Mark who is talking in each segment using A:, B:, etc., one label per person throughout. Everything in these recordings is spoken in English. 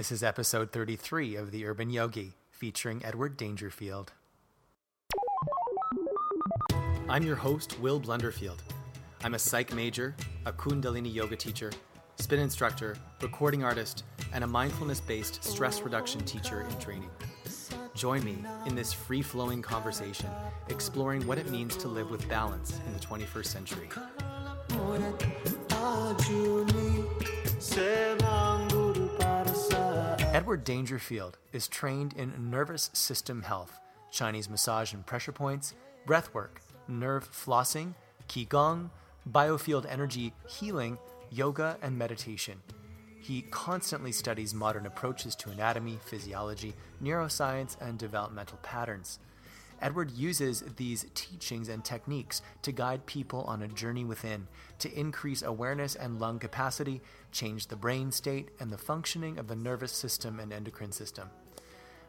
A: This is episode 33 of The Urban Yogi, featuring Edward Dangerfield. I'm your host, Will Blunderfield. I'm a psych major, a Kundalini yoga teacher, spin instructor, recording artist, and a mindfulness based stress reduction teacher in training. Join me in this free flowing conversation, exploring what it means to live with balance in the 21st century. Edward Dangerfield is trained in nervous system health, Chinese massage and pressure points, breathwork, nerve flossing, qigong, biofield energy healing, yoga, and meditation. He constantly studies modern approaches to anatomy, physiology, neuroscience, and developmental patterns. Edward uses these teachings and techniques to guide people on a journey within, to increase awareness and lung capacity, change the brain state, and the functioning of the nervous system and endocrine system.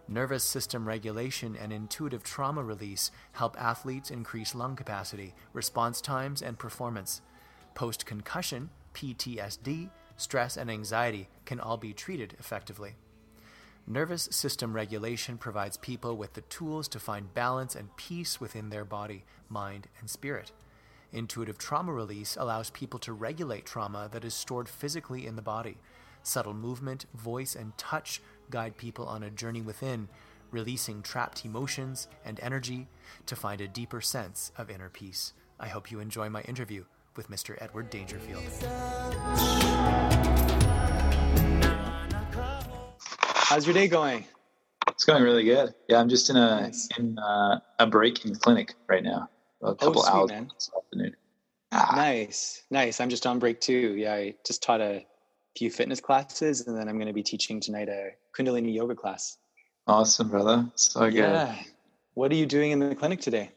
A: Nervous system regulation and intuitive trauma release help athletes increase lung capacity, response times, and performance. Post concussion, PTSD, stress, and anxiety can all be treated effectively. Nervous system regulation provides people with the tools to find balance and peace within their body, mind, and spirit. Intuitive trauma release allows people to regulate trauma that is stored physically in the body. Subtle movement, voice, and touch guide people on a journey within, releasing trapped emotions and energy to find a deeper sense of inner peace. I hope you enjoy my interview with Mr. Edward Dangerfield.
B: How's your day going?
C: It's going really good. Yeah, I'm just in a
B: Nice.
C: in uh, a break in clinic right now. A couple
B: sweet,
C: hours
B: man.
C: this afternoon. Ah,
B: Nice, nice. I'm just on break too. Yeah, I just taught a few fitness classes, and then I'm going to be teaching tonight a Kundalini yoga class.
C: Awesome, brother. So good.
B: Yeah. What are you doing in the clinic today?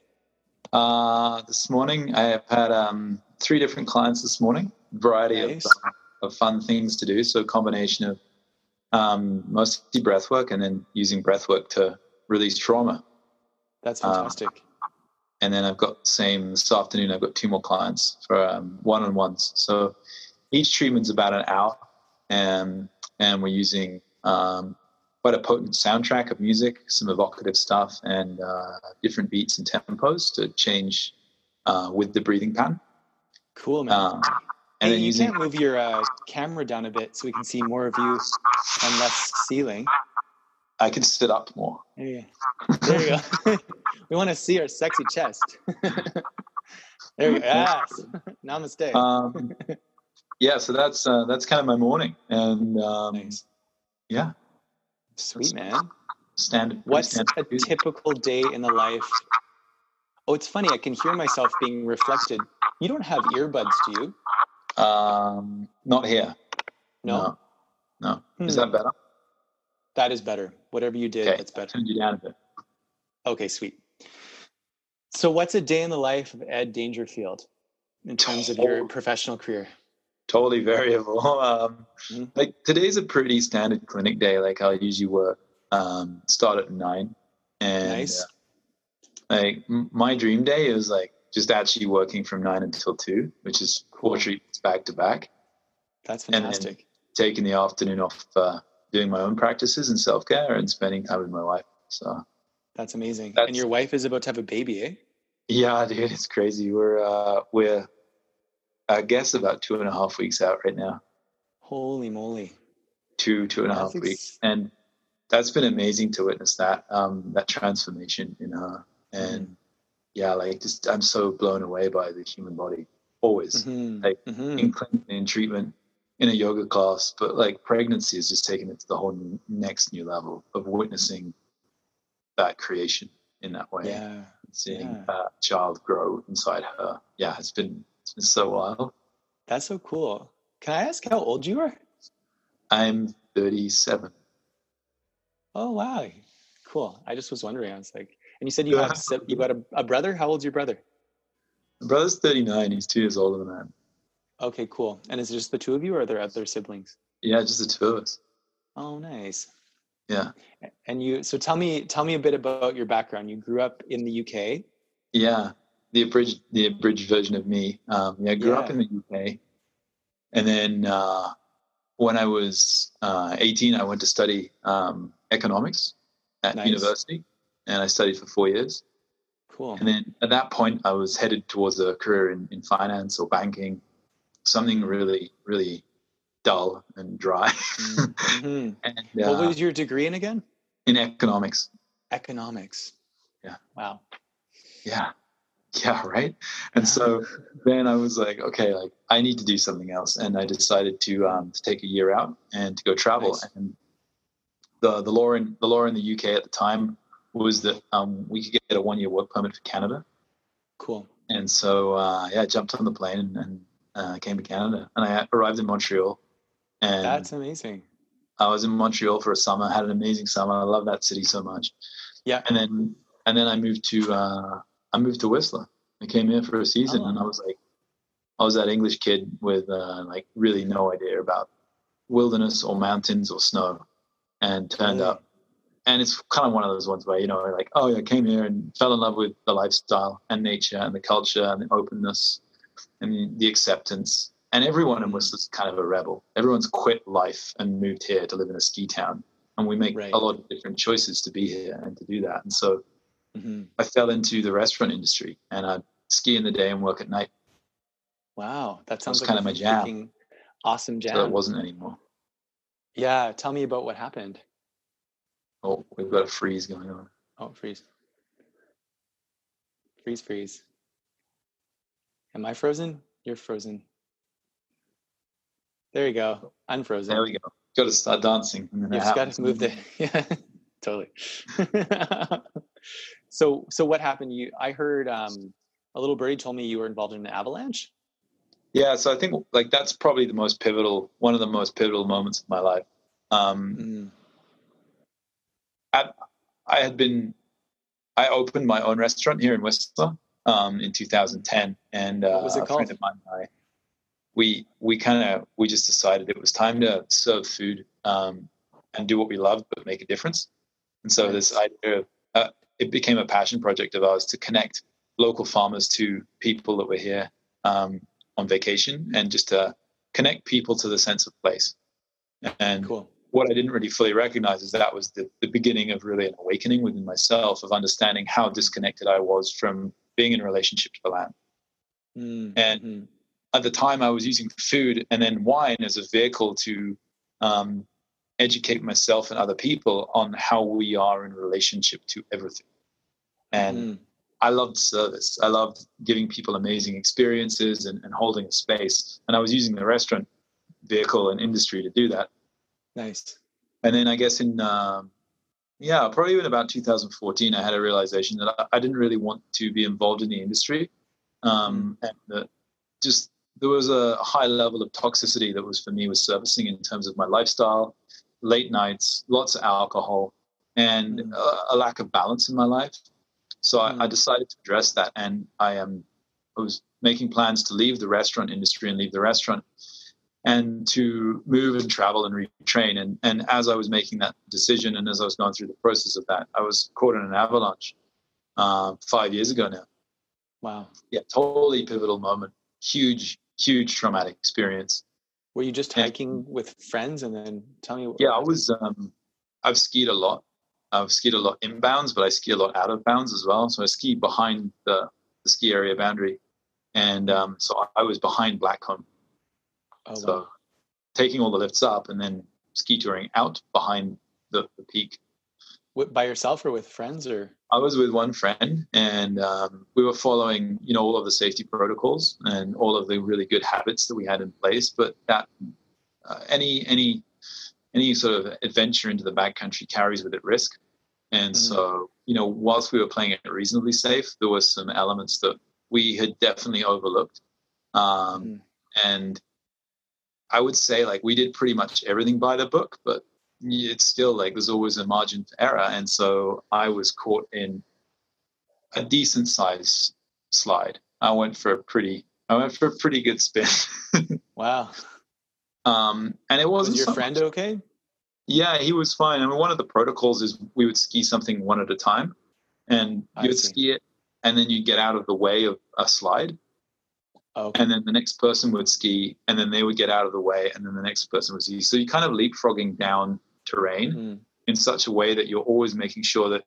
C: Uh, this morning I have had um, three different clients this morning. Variety
B: Nice.
C: of, uh, of fun things to do. So a combination of um, mostly breath work and then using breath work to release trauma.
B: That's
C: Um,
B: fantastic.
C: and then I've got the same this afternoon. I've got two more clients for um, one-on-ones. So each treatment's about an hour, and and we're using um, quite a potent soundtrack of music, some evocative stuff, and uh, different beats and tempos to change uh, with the breathing pattern.
B: cool, man.
C: Um, and then
B: you
C: using
B: can't move your uh, camera down a bit so we can see more of you and less ceiling.
C: I can sit up more.
B: There you go. There you go. we want to see our sexy chest. there you go. Yes. Namaste.
C: Um, yeah, so that's uh, that's kind of my morning, and um,
B: nice.
C: yeah,
B: Sweet, man.
C: standard.
B: What's
C: standard
B: a typical day in the life? Oh, it's funny. I can hear myself being reflected. You don't have earbuds, do you?
C: Um, not here.
B: No,
C: No. No. Is
B: Hmm.
C: that better?
B: that is better. Whatever you did,
C: Okay.
B: that's better.
C: Turned you down a bit.
B: Okay, sweet. So, what's a day in the life of Ed Dangerfield in terms of your professional career?
C: Totally variable. Um,
B: Mhm.
C: Like today's a pretty standard clinic day. Like I usually work, um, start at nine, and
B: Nice.
C: uh, like m- my dream day is like just actually working from nine until two, which is
B: Cool.
C: Back to back.
B: That's fantastic.
C: Taking the afternoon off, uh, doing my own practices and self care, and spending time with my wife. So
B: That's amazing. and your wife is about to have a baby, eh?
C: yeah, dude, it's crazy. We're uh, we're I guess about two and a half weeks out right now.
B: Holy moly.
C: two two and a half
B: That's ex-
C: weeks and that's been amazing to witness that um that transformation in her and
B: Mm.
C: yeah like just i'm so blown away by the human body always
B: Mhm.
C: Like,
B: Mhm.
C: in clinic in treatment in a yoga class but like pregnancy is just taking it to the whole next new level of witnessing that creation in that way
B: Yeah.
C: seeing
B: yeah.
C: that child grow inside her yeah it's been it's been so wild
B: That's so cool. Can I ask how old you are?
C: i'm 37
B: Oh wow, cool. I just was wondering. I was like, and you said you have you got a, a brother. How old's your brother?
C: Brother's 39 he's two years older than i am
B: Okay, cool. And is it just the two of you, or are there other siblings?
C: Yeah, just the two of us.
B: Oh, nice.
C: Yeah.
B: And you, so tell me, tell me a bit about your background. You grew up in the UK.
C: Yeah. The abridged the abridged version of me. Um, yeah, I grew up in the UK. And then uh, when I was uh, 18, I went to study um, economics at
B: Nice.
C: university, and I studied for four years.
B: Cool.
C: And then at that point, I was headed towards a career in, in finance or banking, something really, really dull and dry.
B: Mhm.
C: and
B: What
C: uh,
B: was your degree in again?
C: in economics.
B: Economics.
C: Yeah.
B: Wow.
C: Yeah. Yeah, right. And so then I was like, okay, like I need to do something else, and I decided to um, to take a year out and to go travel.
B: Nice.
C: And the the law in the law in the UK at the time was that um, we could get a one year work permit for Canada.
B: Cool.
C: And so uh, yeah, I jumped on the plane and, and uh, came to Canada, and I arrived in Montreal. And
B: That's amazing.
C: I was in Montreal for a summer. Had an amazing summer. I love that city so much.
B: Yeah.
C: And then and then I moved to uh, I moved to Whistler. I came here for a season,
B: Oh.
C: and I was like, I was that English kid with uh, like really no idea about wilderness or mountains or snow, and turned
B: Really?
C: up. And it's kind of one of those ones where you know, like, oh yeah, I came here and fell in love with the lifestyle and nature and the culture and the openness and the acceptance. And everyone in. Whistler's kind of a rebel. Everyone's quit life and moved here to live in a ski town. And we make
B: Right.
C: a lot of different choices to be here and to do that. And so
B: Mhm.
C: I fell into the restaurant industry and I'd ski in the day and work at night.
B: Wow. That sounds like
C: kinda
B: a
C: my jam.
B: awesome jam.
C: So it wasn't anymore.
B: Yeah. Tell me about what happened.
C: Oh, we've got a freeze going on.
B: Oh, freeze. Freeze, freeze. Am I frozen? You're frozen. There you go. Unfrozen.
C: There we go. Got to start dancing. And then
B: You
C: it
B: just got to move the yeah, totally. so so what happened? You I heard um a little birdie told me you were involved in an avalanche.
C: Yeah, so I think like that's probably the most pivotal, one of the most pivotal moments of my life. Um,
B: Mm,
C: I had been, I opened my own restaurant here in Whistler um, in 2010, and uh,
B: was it
C: a friend
B: called?
C: of mine and I, we we kind of we just decided it was time to serve food um, and do what we love, but make a difference. And so
B: Nice.
C: this idea of uh, it became a passion project of ours to connect local farmers to people that were here um, on vacation, and just to connect people to the sense of place. And
B: cool.
C: What I didn't really fully recognize is that was the, the beginning of really an awakening within myself of understanding how disconnected I was from being in a relationship to the land.
B: Mm,
C: And-
B: mhm.
C: At the time, I was using food and then wine as a vehicle to um, educate myself and other people on how we are in relationship to everything. And
B: Mhm.
C: I loved service. I loved giving people amazing experiences and, and holding a space. And I was using the restaurant vehicle and industry to do that.
B: Nice.
C: and then I guess in um, yeah, probably in about 2014, I had a realization that I, I didn't really want to be involved in the industry, um, and that just there was a high level of toxicity that was for me was servicing in terms of my lifestyle, late nights, lots of alcohol, and
B: Mm.
C: a, a lack of balance in my life. So I, I
B: Mm.
C: decided to address that, and I am I was making plans to leave the restaurant industry and leave the restaurant and to move and travel and retrain. And, and as I was making that decision and as I was going through the process of that, I was caught in an avalanche uh, five years ago now.
B: Wow.
C: Yeah, totally pivotal moment. Huge, huge traumatic experience.
B: Were you just hiking with friends and then tell me? What
C: Yeah, I was. Um, I've skied a lot. I've skied a lot inbounds, but I ski a lot out of bounds as well. So I ski behind the, the ski area boundary, and um, so I was behind Blackcomb.
B: Oh,
C: so
B: wow.
C: taking all the lifts up and then ski touring out behind the, the peak.
B: By yourself or with friends or?
C: I was with one friend, and um, we were following, you know, all of the safety protocols and all of the really good habits that we had in place. But that uh, any any any sort of adventure into the backcountry carries with it risk, and
B: Mhm.
C: so you know, whilst we were playing it reasonably safe, there were some elements that we had definitely overlooked, um,
B: Mhm.
C: and I would say like we did pretty much everything by the book, but it's still like there's always a margin for error. And so I was caught in a decent size slide. I went for a pretty, I went for a pretty good spin.
B: Wow.
C: um, and it wasn't
B: Was your
C: so
B: friend
C: much-
B: okay?
C: Yeah, he was fine. I mean, one of the protocols is we would ski something one at a time, and
B: I
C: you would
B: see.
C: ski it, and then you'd get out of the way of a slide. Okay. And then the next person would ski, and then they would get out of the way, and then the next person would ski. So you're kind of leapfrogging down terrain mm. in such a way that you're always making sure that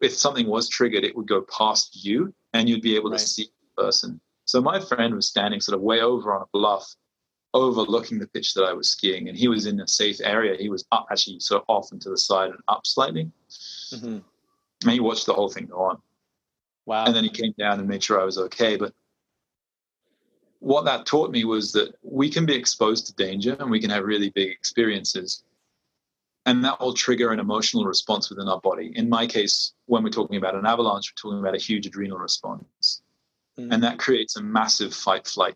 C: if something was triggered, it would go past you, and you'd be able right. to see the person. So my friend was standing sort of way over on a bluff, overlooking the pitch that I was skiing, and he was in a safe area. He was up, actually sort of off and to the side and up slightly, mm-hmm. and he watched the whole thing go on.
B: Wow!
C: And then he came down and made sure I was okay, but what that taught me was that we can be exposed to danger and we can have really big experiences. And that will trigger an emotional response within our body. In my case, when we're talking about an avalanche, we're talking about a huge adrenal response. Mm. And that creates a massive fight flight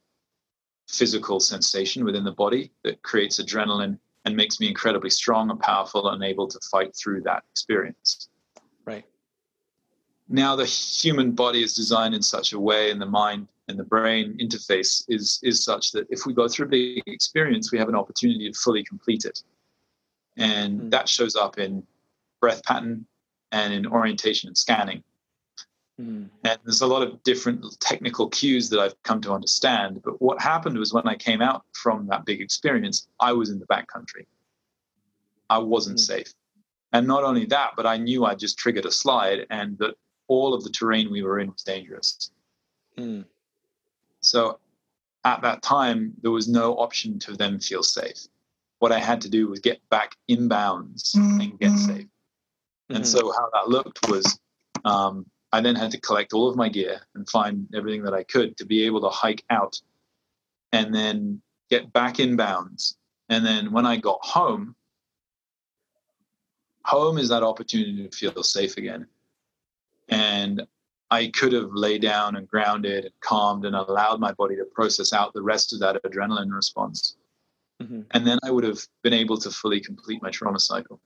C: physical sensation within the body that creates adrenaline and makes me incredibly strong and powerful and able to fight through that experience.
B: Right.
C: Now, the human body is designed in such a way, and the mind and the brain interface is is such that if we go through a big experience, we have an opportunity to fully complete it, and mm. that shows up in breath pattern and in orientation and scanning. Mm. And there's a lot of different technical cues that I've come to understand. But what happened was when I came out from that big experience, I was in the backcountry. I wasn't mm. safe. And not only that, but I knew I just triggered a slide and that all of the terrain we were in was dangerous. Mm. So at that time, there was no option to then feel safe. What I had to do was get back inbounds mm-hmm. and get safe. Mm-hmm. And so how that looked was um, I then had to collect all of my gear and find everything that I could to be able to hike out and then get back inbounds. And then when I got home, home is that opportunity to feel safe again. And I could have laid down and grounded and calmed and allowed my body to process out the rest of that adrenaline response. Mm-hmm. And then I would have been able to fully complete my trauma cycle.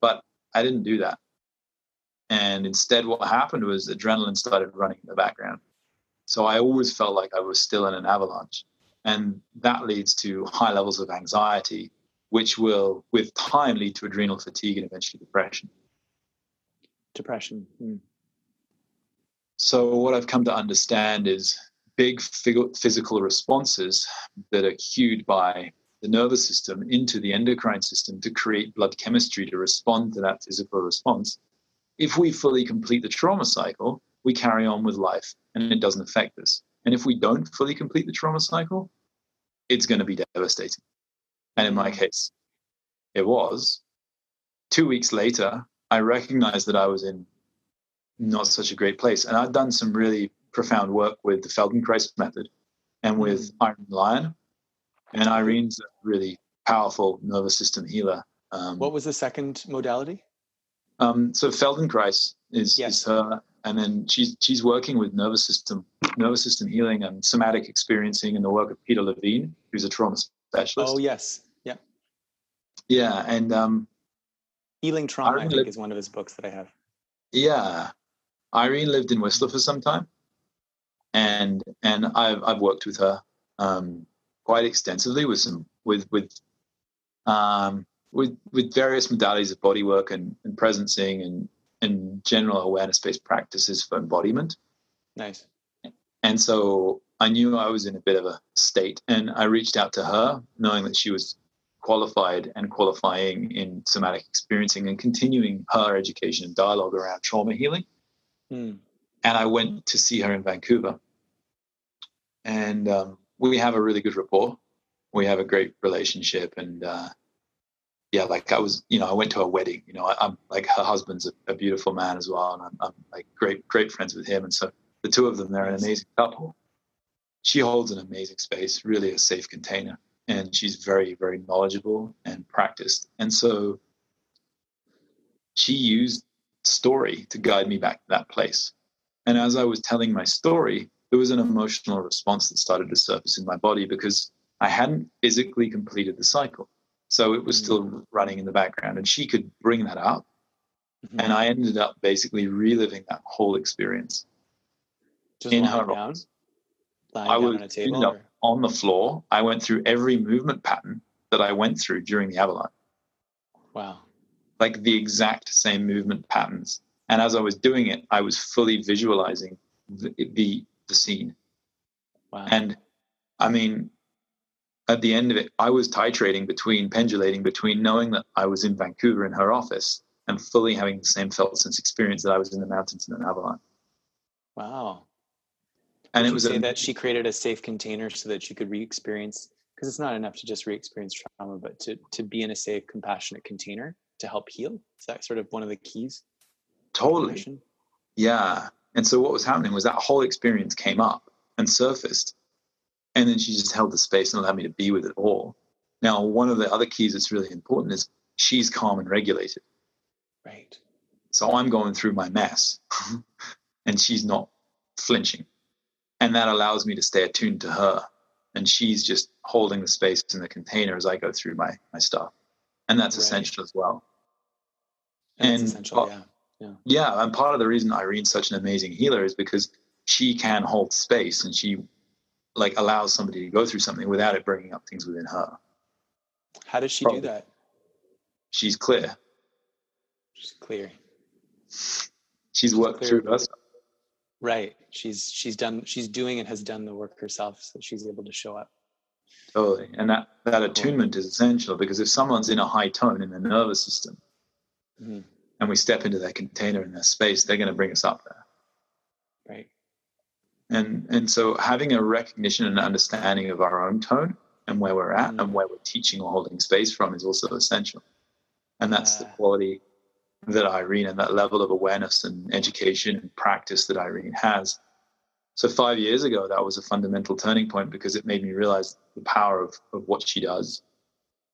C: But I didn't do that. And instead, what happened was adrenaline started running in the background. So I always felt like I was still in an avalanche. And that leads to high levels of anxiety, which will, with time, lead to adrenal fatigue and eventually depression.
B: Depression. Mm.
C: So, what I've come to understand is big physical responses that are cued by the nervous system into the endocrine system to create blood chemistry to respond to that physical response. If we fully complete the trauma cycle, we carry on with life and it doesn't affect us. And if we don't fully complete the trauma cycle, it's going to be devastating. And in my case, it was. Two weeks later, I recognized that I was in not such a great place. And I've done some really profound work with the Feldenkrais method and with mm. Irene Lyon. And Irene's a really powerful nervous system healer.
B: Um, what was the second modality?
C: Um, so Feldenkrais is, yes. is her, and then she's she's working with nervous system nervous system healing and somatic experiencing in the work of Peter Levine, who's a trauma specialist.
B: Oh yes, yeah,
C: yeah, and um,
B: healing trauma. I think is one of his books that I have.
C: Yeah, Irene lived in Whistler for some time, and and I've I've worked with her um, quite extensively with some with with um, with with various modalities of bodywork and, and presencing and and general awareness based practices for embodiment.
B: Nice.
C: And so I knew I was in a bit of a state, and I reached out to her, knowing that she was qualified and qualifying in somatic experiencing and continuing her education and dialogue around trauma healing. Mm. And I went to see her in Vancouver. And um, we have a really good rapport. We have a great relationship. And uh, yeah, like I was, you know, I went to a wedding. You know, I, am like her husband's a, a, beautiful man as well. And I'm, I'm like great, great friends with him. And so the two of them, they're an amazing couple. She holds an amazing space, really a safe container. And she's very, very knowledgeable and practiced. And so she used story to guide me back to that place. And as I was telling my story, there was an emotional response that started to surface in my body because I hadn't physically completed the cycle. So it was still mm-hmm. running in the background, and she could bring that up. Mm-hmm. And I ended up basically reliving that whole experience
B: Just in her down,
C: I was ended up on the floor. I went through every movement pattern that I went through during the avalanche.
B: Wow
C: like the exact same movement patterns. And as I was doing it, I was fully visualizing the, the, the scene. Wow. And I mean, at the end of it, I was titrating between, pendulating between knowing that I was in Vancouver in her office and fully having the same felt sense experience that I was in the mountains in an avalanche.
B: Wow.
C: And
B: Would
C: it was
B: say
C: a,
B: that she created a safe container so that she could re-experience because it's not enough to just re-experience trauma, but to to be in a safe, compassionate container to help heal. Is that sort of one of the keys?
C: totally. Yeah. And so what was happening was that whole experience came up and surfaced. And then she just held the space and allowed me to be with it all. Now, one of the other keys that's really important is she's calm and regulated.
B: Right.
C: So I'm going through my mess and she's not flinching. And that allows me to stay attuned to her. And she's just holding the space in the container as I go through my, my stuff. And that's
B: Right.
C: essential as well.
B: And, essential. Yeah.
C: Yeah, and part of the reason Irene's such an amazing healer is because she can hold space and she like allows somebody to go through something without it bringing up things within her.
B: How does she
C: Probably.
B: do that?
C: She's clear.
B: She's clear.
C: She's worked
B: Clear.
C: through us.
B: Right. She's she's done she's doing and has done the work herself, so she's able to show up.
C: Totally. And that, that attunement is essential because if someone's in a high tone in the nervous system
B: Mhm.
C: and we step into their container in their space, they're going to bring us up there.
B: Right.
C: And and so having a recognition and understanding of our own tone and where we're at
B: Mm.
C: and where we're teaching or holding space from is also essential. And that's the quality that Irene and that level of awareness and education and practice that Irene has. So five years ago, that was a fundamental turning point because it made me realize the power of, of what she does.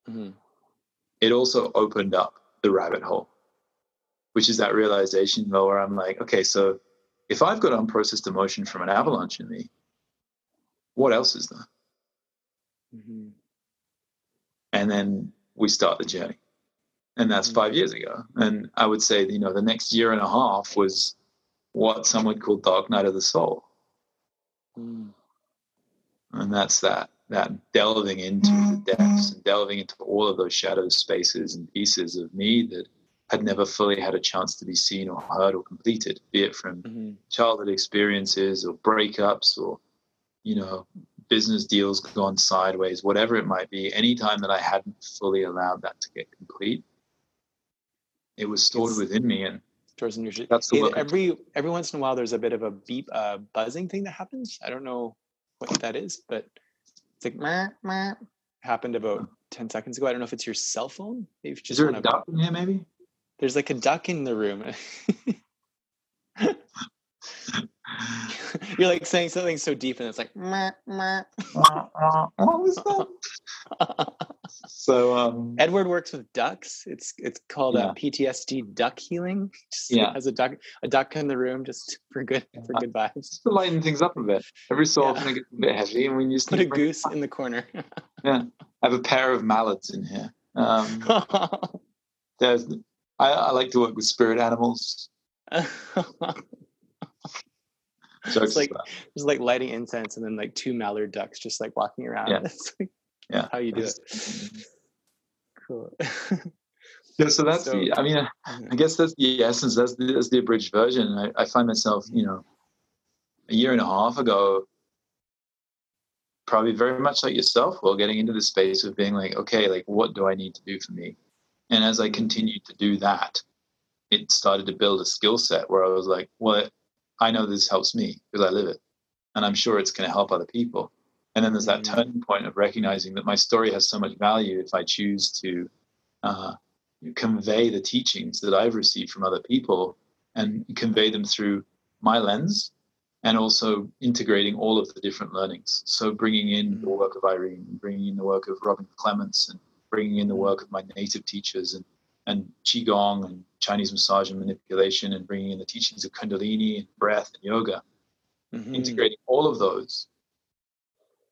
B: Mhm.
C: It also opened up the rabbit hole, which is that realization though, where I'm like, okay, so if I've got unprocessed emotion from an avalanche in me, what else is there?
B: Mhm.
C: and then we start the journey and that's
B: Mhm.
C: five years ago and i would say you know the next year and a half was what some would call dark night of the soul
B: Mm.
C: and that's that that delving into the depths and delving into all of those shadow spaces and pieces of me that had never fully had a chance to be seen or heard or completed be it from
B: Mhm.
C: childhood experiences or breakups or you know business deals gone sideways whatever it might be anytime that i hadn't fully allowed that to get complete it was stored
B: It's-
C: within me and
B: in your
C: That's the
B: It- every every once in a while there's a bit of a beep uh buzzing thing that happens. I don't know what that is, but it's like meh, meh. happened about 10 seconds ago. I don't know if it's your cell phone. Maybe you
C: is there a duck in here maybe
B: there's like a duck in the room. You're like saying something so deep and it's like meh, meh.
C: what was that so um
B: Edward works with ducks. It's it's called
C: Yeah.
B: uh, PTSD duck healing. Just
C: Yeah.
B: has a duck a duck in the room just for good for good vibes.
C: just to lighten things up a bit every so
B: Yeah.
C: often it gets a bit heavy and we just
B: Put a
C: need to bring-
B: goose in the corner.
C: yeah i have a pair of mallets in here um there's I, I like to work with spirit animals Jokes
B: It's like it's like lighting incense and then like two mallard ducks just like walking around.
C: Yeah.
B: That's like
C: yeah
B: how you do it. Cool.
C: Yeah, so that's
B: So-
C: the. I mean, I mm-hmm. guess that's the essence. That's the, that's the abridged version. I, I find myself, you know, a year and a half ago, probably very much like yourself, well, getting into the space of being like, okay, like what do I need to do for me? And as I continued to do that, it started to build a skill set where I was like, well, I know this helps me because I live it, and I'm sure it's going to help other people. And then there's that
B: Mhm.
C: turning point of recognizing that my story has so much value if I choose to uh, convey the teachings that I've received from other people and convey them through my lens and also integrating all of the different learnings. So bringing in the work of Irene, bringing in the work of Robin Clements, and bringing in the work of my native teachers and, and Qigong and Chinese massage and manipulation and bringing in the teachings of Kundalini and breath and yoga,
B: Mhm.
C: integrating all of those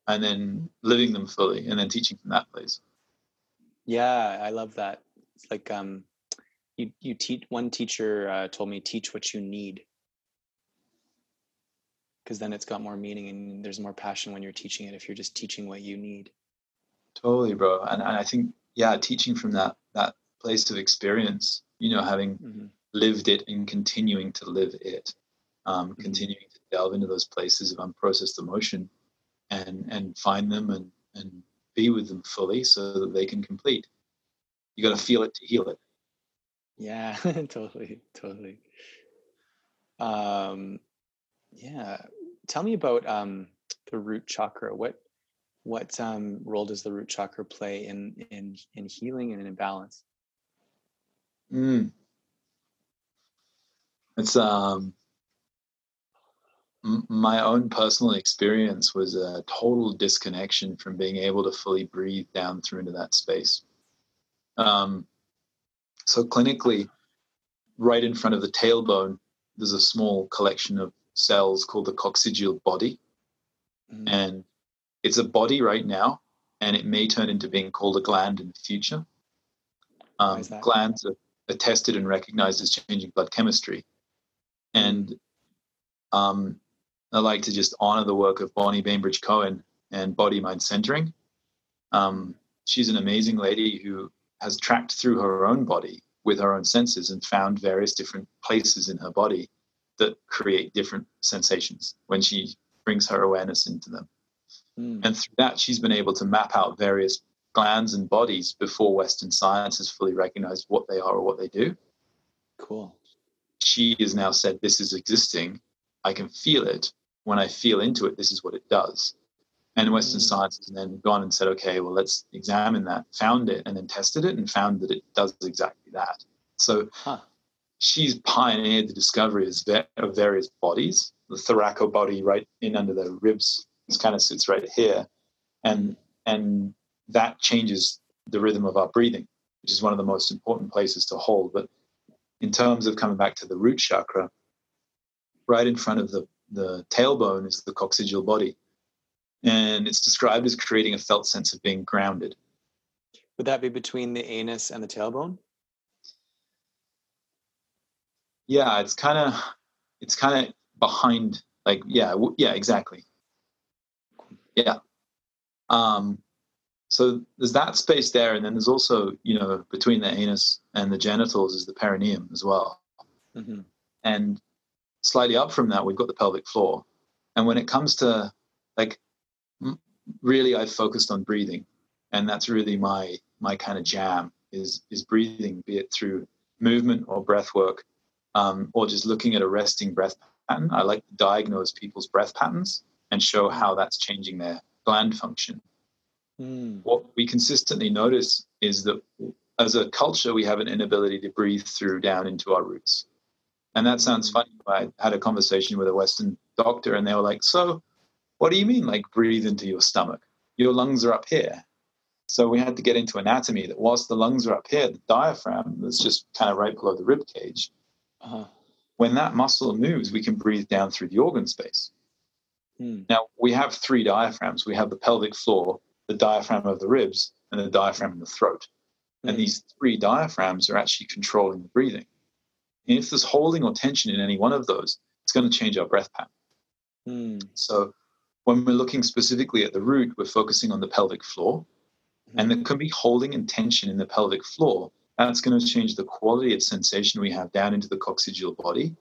C: and then living them fully and then teaching from that place.
B: Yeah, I love that. It's like um you you teach one teacher uh, told me teach what you need. Because then it's got more meaning and there's more passion when you're teaching it if you're just teaching what you need.
C: Totally, bro. And, and I think, yeah, teaching from that that place of experience, you know, having
B: Mhm.
C: lived it and continuing to live it, um,
B: Mm-hmm.
C: continuing to delve into those places of unprocessed emotion, and and find them and and be with them fully so that they can complete. You got to feel it to heal it.
B: Yeah, totally, totally. Um, yeah, tell me about um, the root chakra. What what um, role does the root chakra play in in in healing and in balance?
C: Mm. It's um my own personal experience was a total disconnection from being able to fully breathe down through into that space. Um, so clinically, right in front of the tailbone, there's a small collection of cells called the coccygeal body, mm. and it's a body right now, and it may turn into being called a gland in the future. Um, glands are, are, tested and recognized as changing blood chemistry, and um, I like to just honor the work of Bonnie Bainbridge Cohen and Body Mind Centering. Um, she's an amazing lady who has tracked through her own body with her own senses and found various different places in her body that create different sensations when she brings her awareness into them. Mm. And through that, she's been able to map out various glands and bodies before Western science has fully recognized what they are or what they do.
B: Cool.
C: She has now said, This is existing. I can feel it when I feel into it, this is what it does. And Western mm. science has then gone and said, okay, well, let's examine that, found it, and then tested it and found that it does exactly that. So huh. she's pioneered the discovery of various bodies. The thoraco body right in under the ribs kind of sits right here. And, and that changes the rhythm of our breathing, which is one of the most important places to hold. But in terms of coming back to the root chakra, right in front of the the tailbone is the coccygeal body. And it's described as creating a felt sense of being grounded.
B: Would that be between the anus and the tailbone?
C: Yeah, it's kind of it's kind of behind like yeah, yeah, exactly. Yeah. Um so there's that space there and then there's also, you know, between the anus and the genitals is the perineum as well. Mm-hmm. And slightly up from that, we've got the pelvic floor. And when it comes to like, really, I've focused on breathing, and that's really my my kind of jam is is breathing, be it through movement or breath work, um, or just looking at a resting breath pattern. I like to diagnose people's breath patterns and show how that's changing their gland function. Mm. What we consistently notice is that as a culture, we have an inability to breathe through down into our roots. And that sounds funny. I had a conversation with a Western doctor, and they were like, So, what do you mean, like breathe into your stomach? Your lungs are up here. So we had to get into anatomy that whilst the lungs are up here, the diaphragm that's just kind of right below the rib cage. Uh-huh. When that muscle moves, we can breathe down through the organ space. Hmm. Now we have three diaphragms. We have the pelvic floor, the diaphragm of the ribs, and the diaphragm in the throat. Hmm. And these three diaphragms are actually controlling the breathing. And if there's holding or tension in any one of those, it's going to change our breath pattern. Mm. So when we're looking specifically at the root, we're focusing on the pelvic floor. Mm. And there hmm. can be holding and tension in the pelvic floor. That's going to change the quality of sensation we have down into the coccygeal body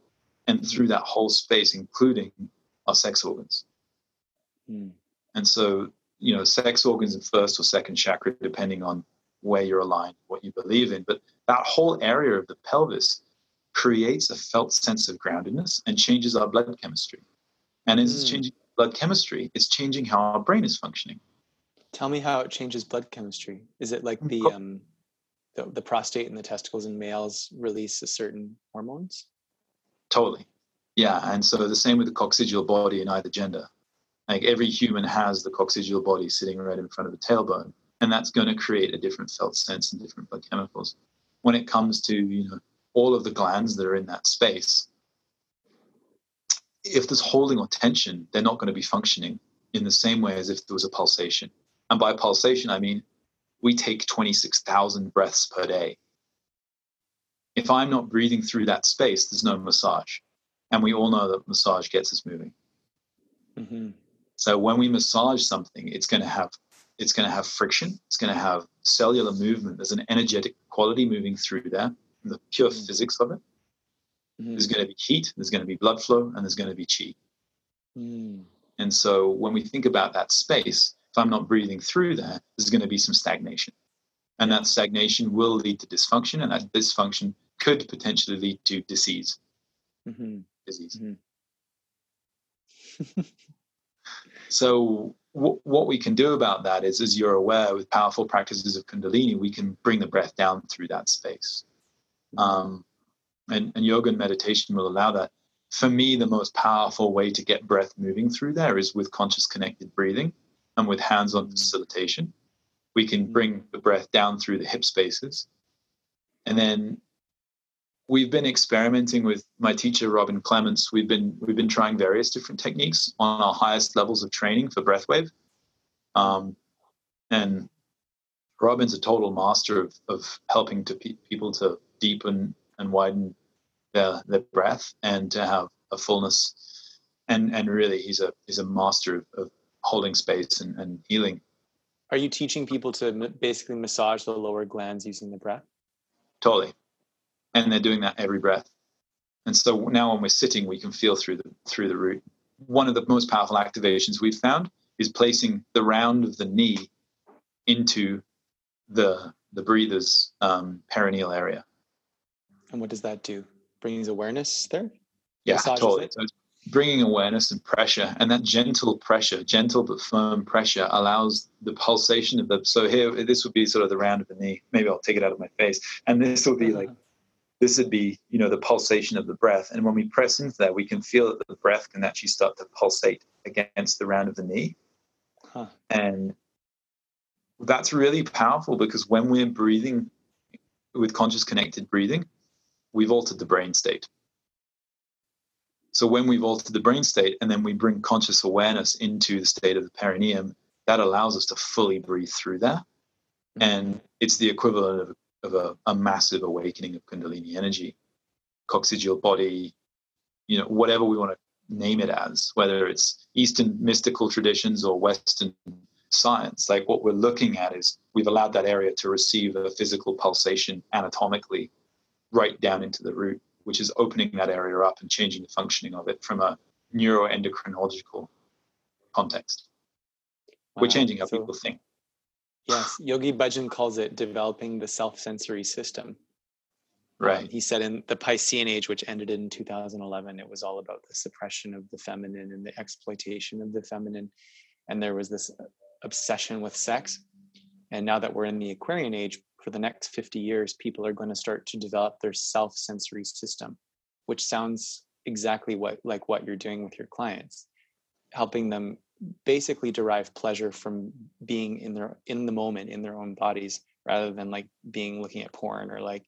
C: and through that whole space, including our sex organs. Mm. And so, you know, sex organs in first or second chakra, depending on where you're aligned, what you believe in. But that whole area of the pelvis creates a felt sense of groundedness and changes our blood chemistry. And as mm. it's hmm. changing blood chemistry, it's changing how our brain is functioning.
B: Tell me how it changes blood chemistry. Is it like the um, the, the prostate and the testicles in males release a certain hormones?
C: Totally. Yeah, and so the same with the coccygeal body in either gender. Like every human has the coccygeal body sitting right in front of the tailbone, and that's going to create a different felt sense and different blood chemicals. When it comes to you know all of the glands that are in that space, if there's holding or tension, they're not going to be functioning in the same way as if there was a pulsation. And by pulsation, I mean we take 26,000 breaths per day. If I'm not breathing through that space, there's no massage. And we all know that massage gets us moving. Mm-hmm. So when we massage something, it's going to have it's going to have friction. It's going to have cellular movement. There's an energetic quality moving through there the pure mm. physics of it. Mm. There's going to be heat, there's going to be blood flow, and there's going to be chi. Mm. And so when we think about that space, if I'm not breathing through there, there's going to be some stagnation. And that stagnation will lead to dysfunction, and that dysfunction could potentially lead to disease. Mm-hmm. Disease. Mm-hmm. so w- what we can do about that is, as you're aware, with powerful practices of Kundalini, we can bring the breath down through that space. Um, and, and yoga and meditation will allow that. For me, the most powerful way to get breath moving through there is with conscious connected breathing and with hands on facilitation. We can bring the breath down through the hip spaces. And then we've been experimenting with my teacher Robin Clements. We've been we've been trying various different techniques on our highest levels of training for breathwave. Um, and Robin's a total master of, of helping to pe- people to deepen and widen their their breath and to have a fullness. And and really, he's a he's a master of, of holding space and, and healing.
B: Are you teaching people to basically massage the lower glands using the breath?
C: Totally and they're doing that every breath. And so now when we're sitting, we can feel through the through the root. One of the most powerful activations we've found is placing the round of the knee into the the breather's um, perineal area.
B: And what does that do? Brings awareness there.
C: Yeah, totally. So bringing awareness and pressure, and that gentle pressure, gentle but firm pressure, allows the pulsation of the. So here, this would be sort of the round of the knee. Maybe I'll take it out of my face, and this will be like this would be you know the pulsation of the breath and when we press into that we can feel that the breath can actually start to pulsate against the round of the knee huh. and that's really powerful because when we're breathing with conscious connected breathing we've altered the brain state so when we've altered the brain state and then we bring conscious awareness into the state of the perineum that allows us to fully breathe through that mm-hmm. and it's the equivalent of of a, a massive awakening of Kundalini energy, coccygeal body, you know, whatever we want to name it as, whether it's Eastern mystical traditions or Western science. Like what we're looking at is we've allowed that area to receive a physical pulsation anatomically right down into the root, which is opening that area up and changing the functioning of it from a neuroendocrinological context. Wow. We're changing how so, people think.
B: Yes, Yogi Bhajan calls it developing the self-sensory system.
C: Right.
B: Um, he said in the Piscean age, which ended in 2011, it was all about the suppression of the feminine and the exploitation of the feminine. And there was this obsession with sex. And now that we're in the Aquarian age, for the next 50 years, people are going to start to develop their self-sensory system, which sounds exactly what like what you're doing with your clients, helping them basically derive pleasure from being in their in the moment in their own bodies rather than like being looking at porn or like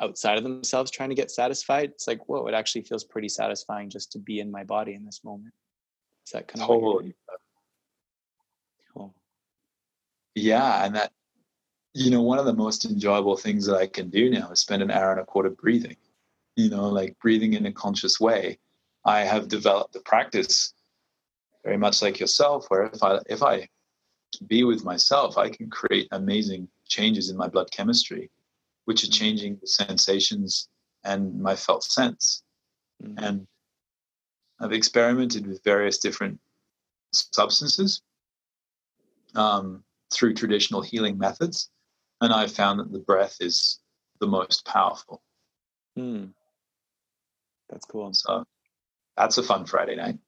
B: outside of themselves trying to get satisfied. It's like whoa it actually feels pretty satisfying just to be in my body in this moment. Is that kind
C: totally. of cool. Yeah and that you know one of the most enjoyable things that i can do now is spend an hour and a quarter breathing. You know like breathing in a conscious way. I have developed a practice very much like yourself, where if I if I be with myself, I can create amazing changes in my blood chemistry, which are mm-hmm. changing the sensations and my felt sense. Mm-hmm. And I've experimented with various different substances um, through traditional healing methods, and I've found that the breath is the most powerful.
B: Mm. That's cool.
C: So that's a fun Friday night.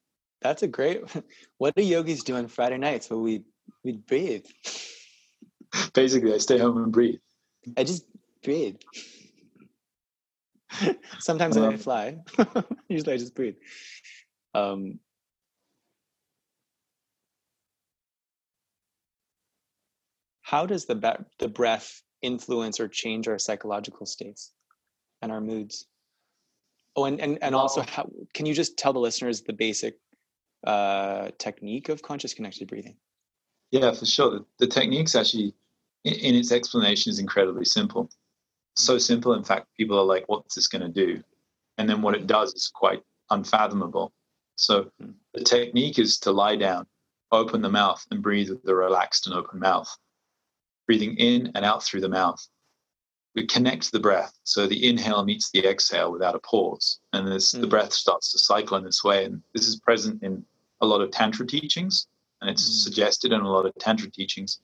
B: That's a great. What do yogis do on Friday nights? Well, we we breathe.
C: Basically, I stay home and breathe.
B: I just breathe. Sometimes um, I fly. Usually, I just breathe. Um, how does the be- the breath influence or change our psychological states and our moods? Oh, and and, and also, how, can you just tell the listeners the basic uh, technique of conscious connected breathing?
C: Yeah, for sure. The, the technique's actually, in, in, its explanation, is incredibly simple. So simple, in fact, people are like, what's this going to do? And then what it does is quite unfathomable. So hmm. the technique is to lie down, open the mouth, and breathe with a relaxed and open mouth, breathing in and out through the mouth. We connect the breath. So the inhale meets the exhale without a pause. And this, mm. the breath starts to cycle in this way. And this is present in a lot of Tantra teachings, and it's
B: Mm.
C: suggested in a lot of Tantra teachings,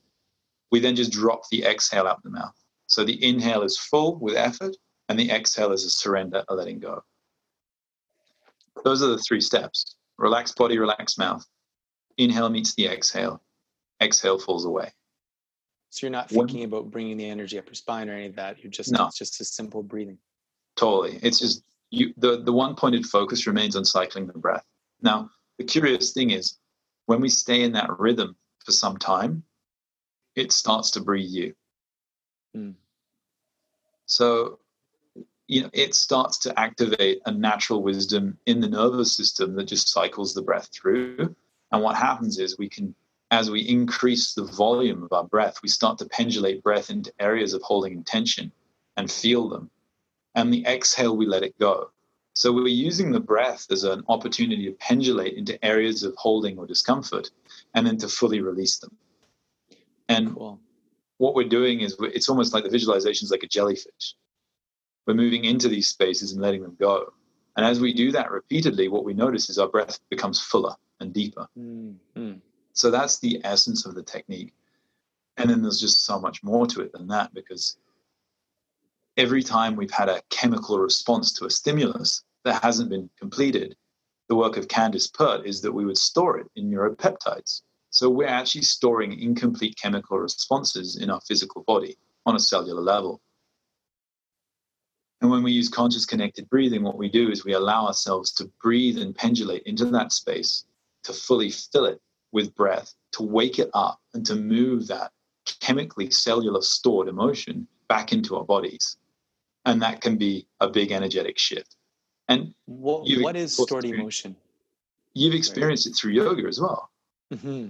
C: we then just drop the exhale out the mouth. So the inhale is full with effort, and the exhale is a surrender, a letting go. Those are the three steps relaxed body, relaxed mouth. Inhale meets the exhale, exhale falls away.
B: So you're not
C: When-
B: thinking about bringing the energy up your spine or any of that. You're just
C: No.
B: it's just a simple breathing.
C: Totally. It's just you the, the one pointed focus remains on cycling the breath. Now, the curious thing is when we stay in that rhythm for some time, it starts to breathe you.
B: Hmm.
C: So you know, it starts to activate a natural wisdom in the nervous system that just cycles the breath through. And what happens is we can, as we increase the volume of our breath, we start to pendulate breath into areas of holding intention and feel them. And the exhale, we let it go. So we're using the breath as an opportunity to pendulate into areas of holding or discomfort and then to fully release them. And
B: Cool.
C: what we're doing is it's almost like the visualization is like a jellyfish. We're moving into these spaces and letting them go. And as we do that repeatedly, what we notice is our breath becomes fuller and deeper.
B: Mm, mm.
C: So that's the essence of the technique. And then there's just so much more to it than that because every time we've had a chemical response to a stimulus that hasn't been completed, the work of Candace Pert is that we would store it in neuropeptides. So we're actually storing incomplete chemical responses in our physical body on a cellular level. And when we use conscious connected breathing, what we do is we allow ourselves to breathe and pendulate into that space, to fully fill it with breath, to wake it up, and to move that chemically cellular stored emotion back into our bodies. And that can be a big energetic shift. And
B: What, what is stored emotion?
C: you've experienced it through yoga as well.
B: hmm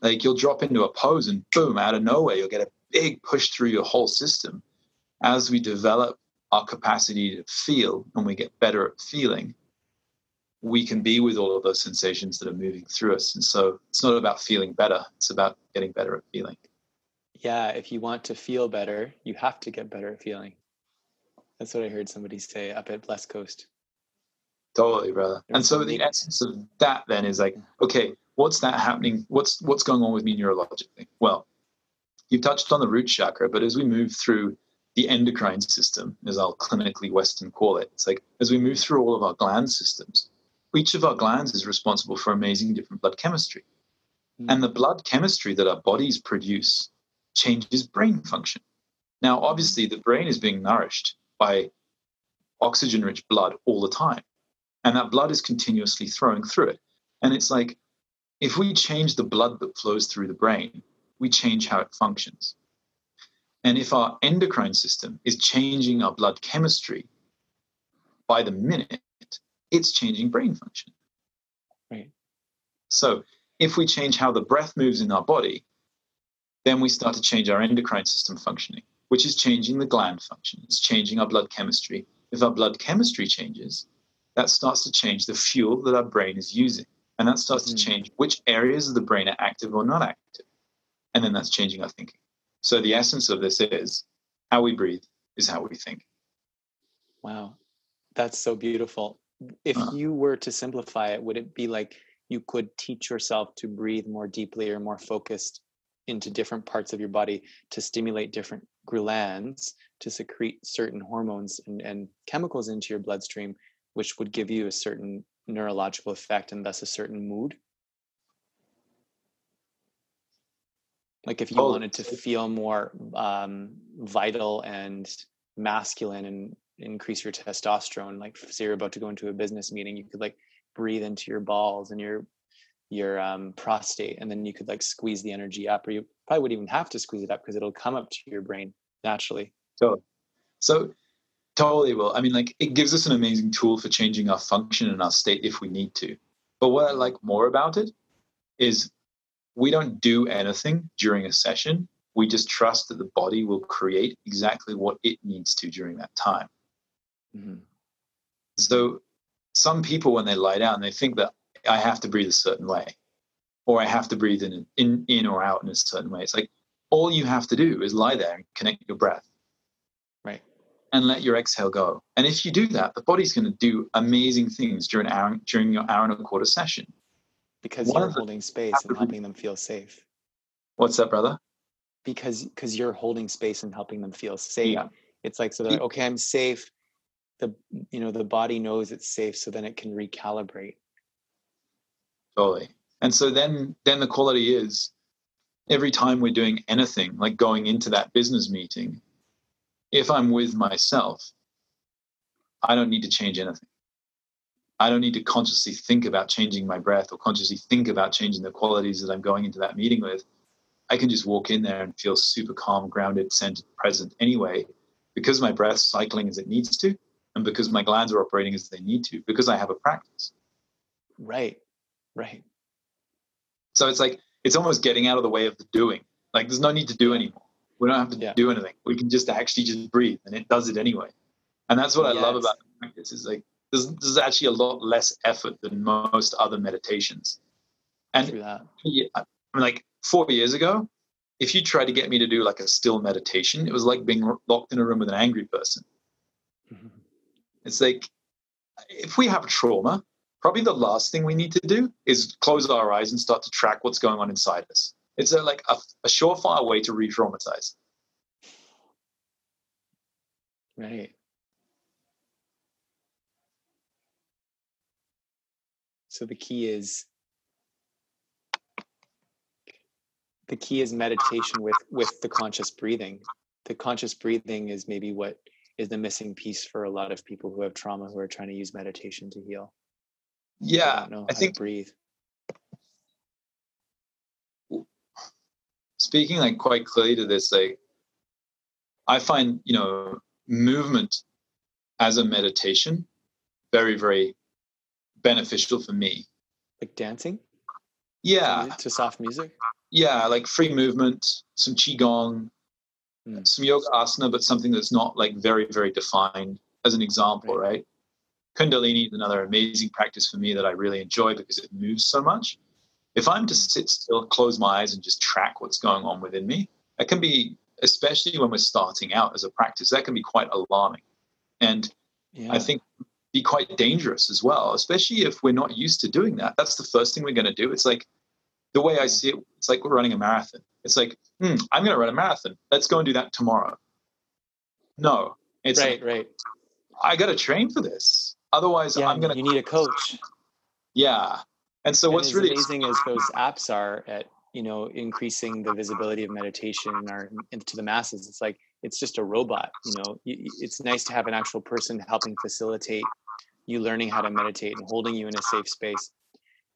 C: Like you'll drop into a pose and boom, out of nowhere, you'll get a big push through your whole system. As we develop our capacity to feel and we get better at feeling, we can be with all of those sensations that are moving through us. And so it's not about feeling better, it's about getting better at feeling.
B: Yeah, if you want to feel better, you have to get better at feeling. That's what I heard somebody say up at Blessed Coast.
C: Totally, brother. And so the essence of that then is like, okay, what's that happening? What's what's going on with me neurologically? Well, you've touched on the root chakra, but as we move through the endocrine system, as I'll clinically Western call it, it's like as we move through all of our gland systems, each of our glands is responsible for amazing different blood chemistry.
B: Mm.
C: And the blood chemistry that our bodies produce changes brain function. Now, obviously, the brain is being nourished by oxygen rich blood all the time. And that blood is continuously flowing through it. And it's like, if we change the blood that flows through the brain, we change how it functions. And if our endocrine system is changing our blood chemistry by the minute, it's changing brain function.
B: Right.
C: So if we change how the breath moves in our body, then we start to change our endocrine system functioning, which is changing the gland function. It's changing our blood chemistry. If our blood chemistry changes, that starts to change the fuel that our brain is using. And that starts
B: Mhm.
C: to change which areas of the brain are active or not active. And then that's changing our thinking. So the essence of this is how we breathe is how we think.
B: Wow, that's so beautiful. If
C: Uh.
B: you were to simplify it, would it be like you could teach yourself to breathe more deeply or more focused into different parts of your body to stimulate different glands to secrete certain hormones and, and chemicals into your bloodstream, which would give you a certain neurological effect and thus a certain mood? Like if you
C: Totally.
B: wanted to feel more um, vital and masculine and increase your testosterone, like say you're about to go into a business meeting, you could like breathe into your balls and your your um, prostate, and then you could like squeeze the energy up, or you probably wouldn't even have to squeeze it up because it'll come up to your brain naturally.
C: So, so totally will. I mean, like it gives us an amazing tool for changing our function and our state if we need to. But what I like more about it is we don't do anything during a session. We just trust that the body will create exactly what it needs to during that time.
B: Mhm.
C: So some people, when they lie down, they think that I have to breathe a certain way, or I have to breathe in, in, in or out in a certain way. It's like all you have to do is lie there and connect your breath
B: Right.
C: and let your exhale go. And if you do that, the body's going to do amazing things during hour, during your hour and a quarter session.
B: because you're holding space and helping them feel safe.
C: What's that, brother?
B: Because because you're holding space and helping them feel safe. Yeah. It's like so they're like, okay, I'm safe. The you know the body knows it's safe, so then it can recalibrate.
C: Totally. And so then then the quality is every time we're doing anything, like going into that business meeting, if I'm with myself, I don't need to change anything. I don't need to consciously think about changing my breath or consciously think about changing the qualities that I'm going into that meeting with. I can just walk in there and feel super calm, grounded, centered, present anyway, because my breath's cycling as it needs to, and because my glands are operating as they need to, because I have a practice.
B: Right. Right.
C: So it's like it's almost getting out of the way of the doing. Like there's no need to do anymore. We don't have to yeah. do anything. We can just actually just breathe, and it does it anyway. And that's what I love about the practice. Is like there's, there's actually a lot less effort than most other meditations. And yeah, I mean, like four years ago, if you tried to get me to do like a still meditation, it was like being locked in a room with an angry person. It's like if we have trauma, probably the last thing we need to do is close our eyes and start to track what's going on inside us. It's a, like a, a surefire way to re-traumatize.
B: Right. So the key is the key is meditation with with the conscious breathing. The conscious breathing is maybe what is the missing piece for a lot of people who have trauma who are trying to use meditation to heal.
C: Yeah
B: i think
C: breathe. Speaking like quite clearly to this like i find you know movement as a meditation very very beneficial for me.
B: Like dancing?
C: Yeah.
B: To soft music?
C: Yeah like free movement some qigong mm. some yoga asana but something that's not like very very defined as an example right, right? Kundalini is another amazing practice for me that I really enjoy because it moves so much. If I'm to sit still, close my eyes, and just track what's going on within me, that can be, especially when we're starting out as a practice, that can be quite alarming. And yeah. I think be quite dangerous as well, especially if we're not used to doing that. That's the first thing we're going to do. It's like the way I see it, it's like we're running a marathon. It's like, hmm, I'm going to run a marathon. Let's go and do that tomorrow. No, it's
B: right, like, right.
C: I got to train for this. Otherwise, yeah, I'm going to.
B: You need a coach.
C: Yeah. And so, and what's really
B: amazing is those apps are at you know increasing the visibility of meditation in our into the masses. It's like it's just a robot. You know, it's nice to have an actual person helping facilitate you learning how to meditate and holding you in a safe space.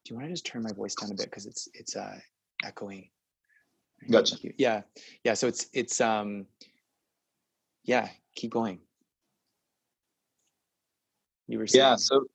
B: Do you want to just turn my voice down a bit because it's it's uh, echoing?
C: Gotcha.
B: Yeah, yeah. So it's it's um, yeah. Keep going
C: you were saying. Yeah, so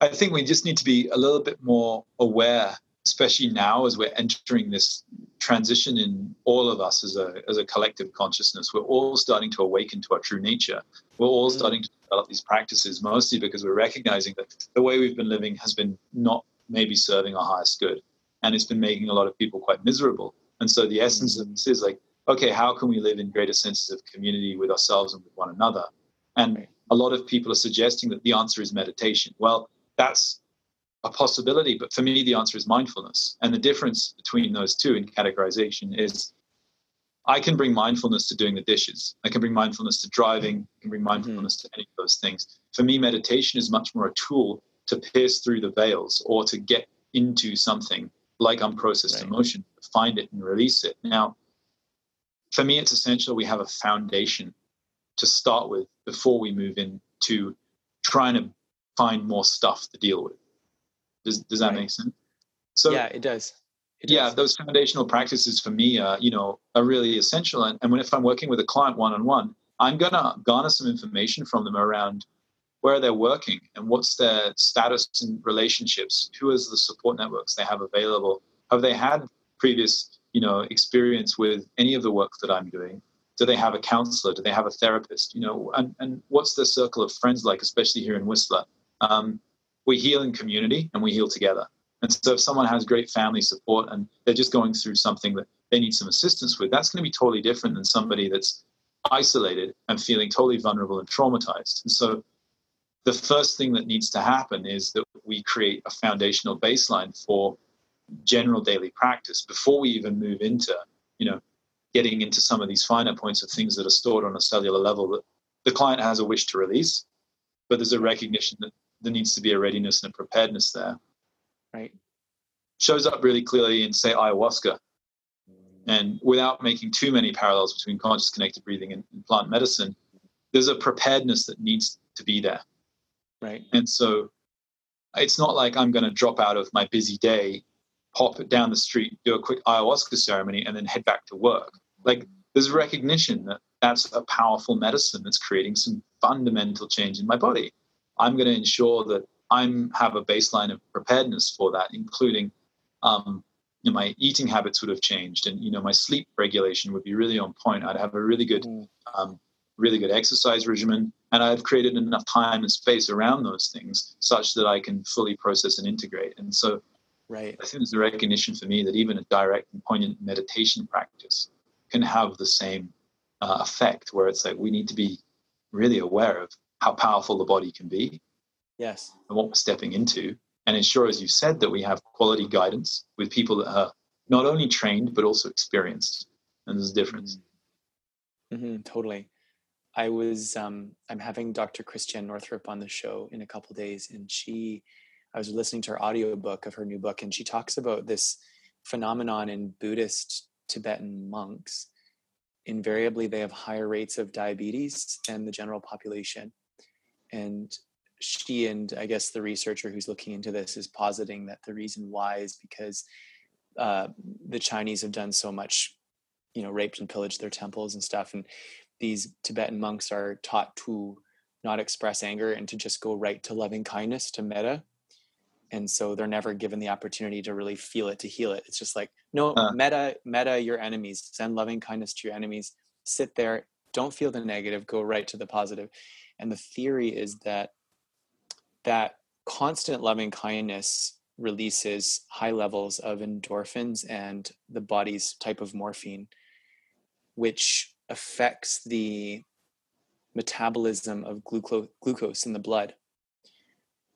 C: I think we just need to be a little bit more aware, especially now as we're entering this transition in all of us as a as a collective consciousness. We're all starting to awaken to our true nature. We're all mm. starting to develop these practices mostly because we're recognizing that the way we've been living has been not maybe serving our highest good. And it's been making a lot of people quite miserable. And so the essence of this is like, okay, how can we live in greater senses of community with ourselves and with one another? And a lot of people are suggesting that the answer is meditation. Well, that's a possibility, but for me, the answer is mindfulness. And the difference between those two in categorization is I can bring mindfulness to doing the dishes. I can bring mindfulness to driving. I can bring mm-hmm. mindfulness mm-hmm. to any of those things. For me, meditation is much more a tool to pierce through the veils or to get into something like unprocessed right. emotion, find it and release it. Now, for me, it's essential we have a foundation to start with before we move into trying to find more stuff to deal with. Does does that right. make sense?
B: So yeah, it does.
C: It yeah, does. those foundational practices for me, uh, you know, are really essential. And, and when if I'm working with a client one on one, I'm gonna garner some information from them around where are they're working and what's their status and relationships, who is the support networks they have available, have they had previous, you know, experience with any of the work that I'm doing, do they have a counselor? Do they have a therapist? You know, and, and what's their circle of friends like, especially here in Whistler? Um, we heal in community and we heal together. And so if someone has great family support and they're just going through something that they need some assistance with, that's going to be totally different than somebody that's isolated and feeling totally vulnerable and traumatized. And so the first thing that needs to happen is that we create a foundational baseline for general daily practice before we even move into, you know, getting into some of these finer points of things that are stored on a cellular level that the client has a wish to release, but there's a recognition that there needs to be a readiness and a preparedness there.
B: Right.
C: Shows up really clearly in, say, ayahuasca. And without making too many parallels between conscious connected breathing and, and plant medicine, there's a preparedness that needs to be there.
B: Right.
C: And so it's not like I'm going to drop out of my busy day, pop down the street, do a quick ayahuasca ceremony, and then head back to work. Like there's recognition that that's a powerful medicine that's creating some fundamental change in my body. I'm going to ensure that I'm have a baseline of preparedness for that, including um, you know, my eating habits would have changed, and you know my sleep regulation would be really on point. I'd have a really good, mm. um, really good exercise regimen, and I've created enough time and space around those things such that I can fully process and integrate. And so,
B: right,
C: I think there's a recognition for me that even a direct and poignant meditation practice can have the same uh, effect, where it's like we need to be really aware of how powerful the body can be.
B: Yes.
C: And what we're stepping into. And ensure, as you said, that we have quality guidance with people that are not only trained, but also experienced. And there's a difference.
B: Mm-hmm. totally. I was, um, I'm having Dr. Christiane Northrup on the show in a couple days, and she, I was listening to her audiobook of her new book, and she talks about this phenomenon in Buddhist Tibetan monks invariably they have higher rates of diabetes than the general population. And she and I guess the researcher who's looking into this is positing that the reason why is because uh, the Chinese have done so much, you know, raped and pillaged their temples and stuff. And these Tibetan monks are taught to not express anger and to just go right to loving kindness, to metta, and so they're never given the opportunity to really feel it to heal it. It's just like no uh. meta, metta your enemies. Send loving kindness to your enemies. Sit there. Don't feel the negative. Go right to the positive. positive. And the theory is that that constant loving kindness releases high levels of endorphins and the body's type of morphine which affects the metabolism of glucose glucose in the blood.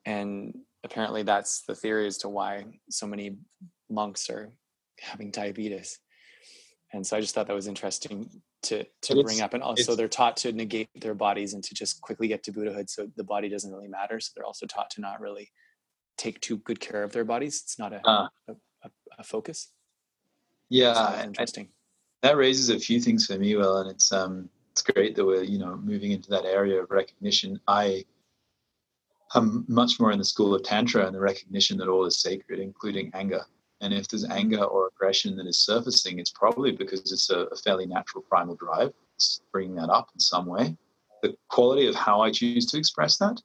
B: And apparently that's the theory as to why so many monks are having diabetes. And so i just thought that was interesting to to bring up. And also they're taught to negate their bodies and to just quickly get to buddhahood so the body doesn't really matter. So they're also taught to not really take too good care of their bodies. It's not a, uh, a, a, a, focus.
C: Yeah so interesting that raises a few things for me well and it's um it's great that we're you know moving into that area of recognition i I'm much more in the school of Tantra and the recognition that all is sacred, including anger. And if there's anger or aggression that is surfacing, it's probably because it's a, a fairly natural primal drive. It's bringing that up in some way. The quality of how I choose to express that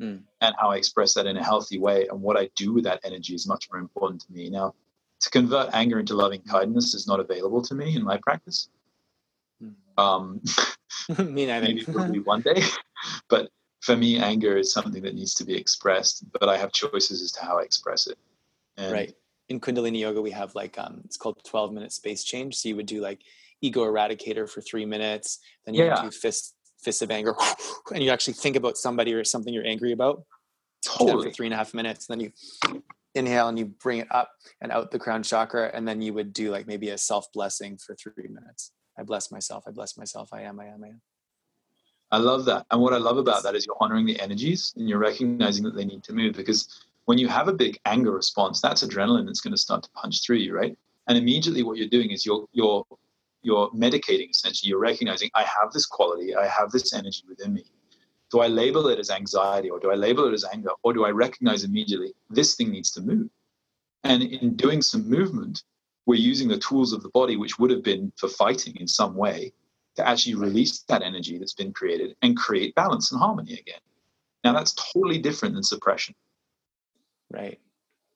C: mm. and how I express that in a healthy way and what I do with that energy is much more important to me. Now, to convert anger into loving kindness is not available to me in my practice. Mm. Um,
B: me neither.
C: maybe probably one day, but for me, anger is something that needs to be expressed, but I have choices as to how I express it.
B: And right. In Kundalini Yoga, we have like um, it's called 12 minute space change. So you would do like ego eradicator for three minutes, then you yeah. do fist fists of anger, and you actually think about somebody or something you're angry about.
C: Totally.
B: For three and a half minutes, then you inhale and you bring it up and out the crown chakra, and then you would do like maybe a self blessing for three minutes. I bless myself. I bless myself. I am. I am. I am.
C: I love that. And what I love about that is you're honoring the energies and you're recognizing that they need to move because when you have a big anger response, that's adrenaline that's going to start to punch through you, right? And immediately what you're doing is you're you're you're medicating essentially. You're recognizing I have this quality, I have this energy within me. Do I label it as anxiety or do I label it as anger or do I recognize immediately this thing needs to move? And in doing some movement, we're using the tools of the body, which would have been for fighting in some way, to actually release that energy that's been created and create balance and harmony again. Now that's totally different than suppression.
B: Right.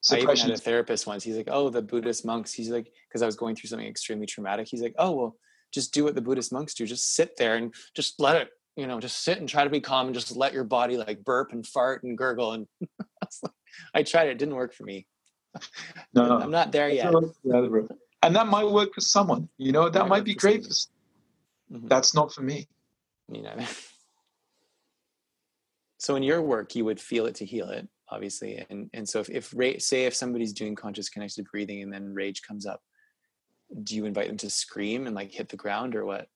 B: Suppression I even had a therapist once. He's like, "Oh, the Buddhist monks." He's like, because I was going through something extremely traumatic. He's like, "Oh, well, just do what the Buddhist monks do. Just sit there and just let it, you know, just sit and try to be calm and just let your body like burp and fart and gurgle." And I tried it; it didn't work for me.
C: No, no,
B: I'm not there yet.
C: And that might work for someone. You know, that might, might be great for Mm-hmm. That's not for me.
B: You know. So in your work, you would feel it to heal it, obviously. And and so if if ra- say if somebody's doing conscious connected breathing and then rage comes up, do you invite them to scream and like hit the ground or what?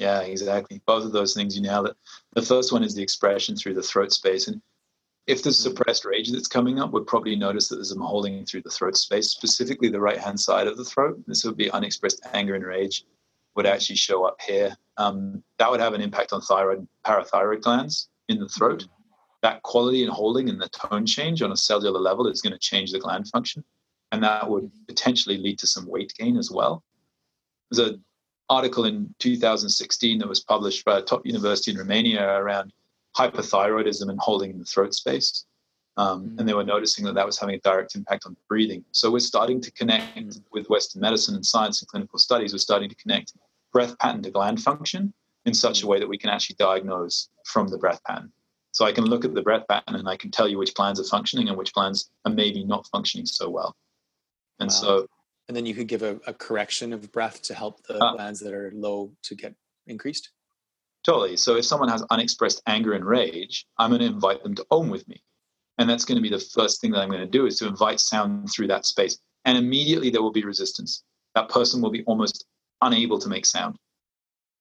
C: Yeah, exactly. Both of those things you nailed it. The first one is the expression through the throat space. And if there's mm-hmm. suppressed rage that's coming up, we'd probably notice that there's some holding through the throat space, specifically the right hand side of the throat. This would be unexpressed anger and rage would actually show up here. Um, that would have an impact on thyroid parathyroid glands in the throat. Mm-hmm. That quality and holding and the tone change on a cellular level is going to change the gland function. And that would mm-hmm. potentially lead to some weight gain as well. There's an article in 2016 that was published by a top university in Romania around hyperthyroidism and holding in the throat space. Um, mm-hmm. And they were noticing that that was having a direct impact on breathing. So we're starting to connect mm-hmm. with Western medicine and science and clinical studies. We're starting to connect breath pattern to gland function in such a way that we can actually diagnose from the breath pattern. So I can look at the breath pattern and I can tell you which glands are functioning and which glands are maybe not functioning so well. And wow. so.
B: And then you could give a, a, correction of breath to help the uh, glands that are low to get increased?
C: Totally. So if someone has unexpressed anger and rage, I'm going to invite them to om with me. And that's going to be the first thing that I'm going to do is to invite sound through that space. And immediately there will be resistance. That person will be almost unable to make sound.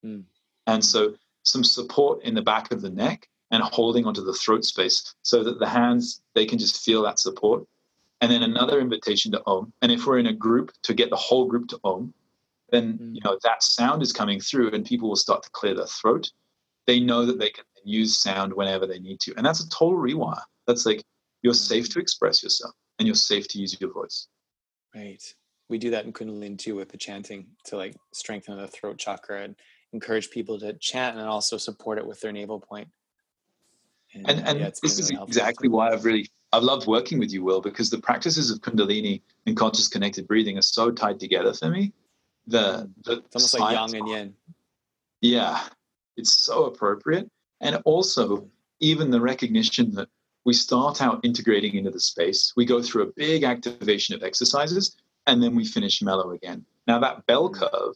C: Mm. And so some support in the back of the neck and holding onto the throat space so that the hands, they can just feel that support. And then another invitation to om. And if we're in a group, to get the whole group to om, then mm. you know that sound is coming through and people will start to clear their throat. They know that they can use sound whenever they need to. And that's a total rewire. That's like you're mm. safe to express yourself and you're safe to use your voice.
B: Right. We do that in kundalini too with the chanting to like strengthen the throat chakra and encourage people to chant and also support it with their navel point.
C: And and, and yeah, this is exactly why i've really i've loved working with you will because the practices of kundalini and conscious connected breathing are so tied together for me the, the
B: it's almost like yang and yin.
C: Yeah, it's so appropriate, and also even the recognition that we start out integrating into the space. We go through a big activation of exercises, and then we finish mellow again. Now that bell mm. curve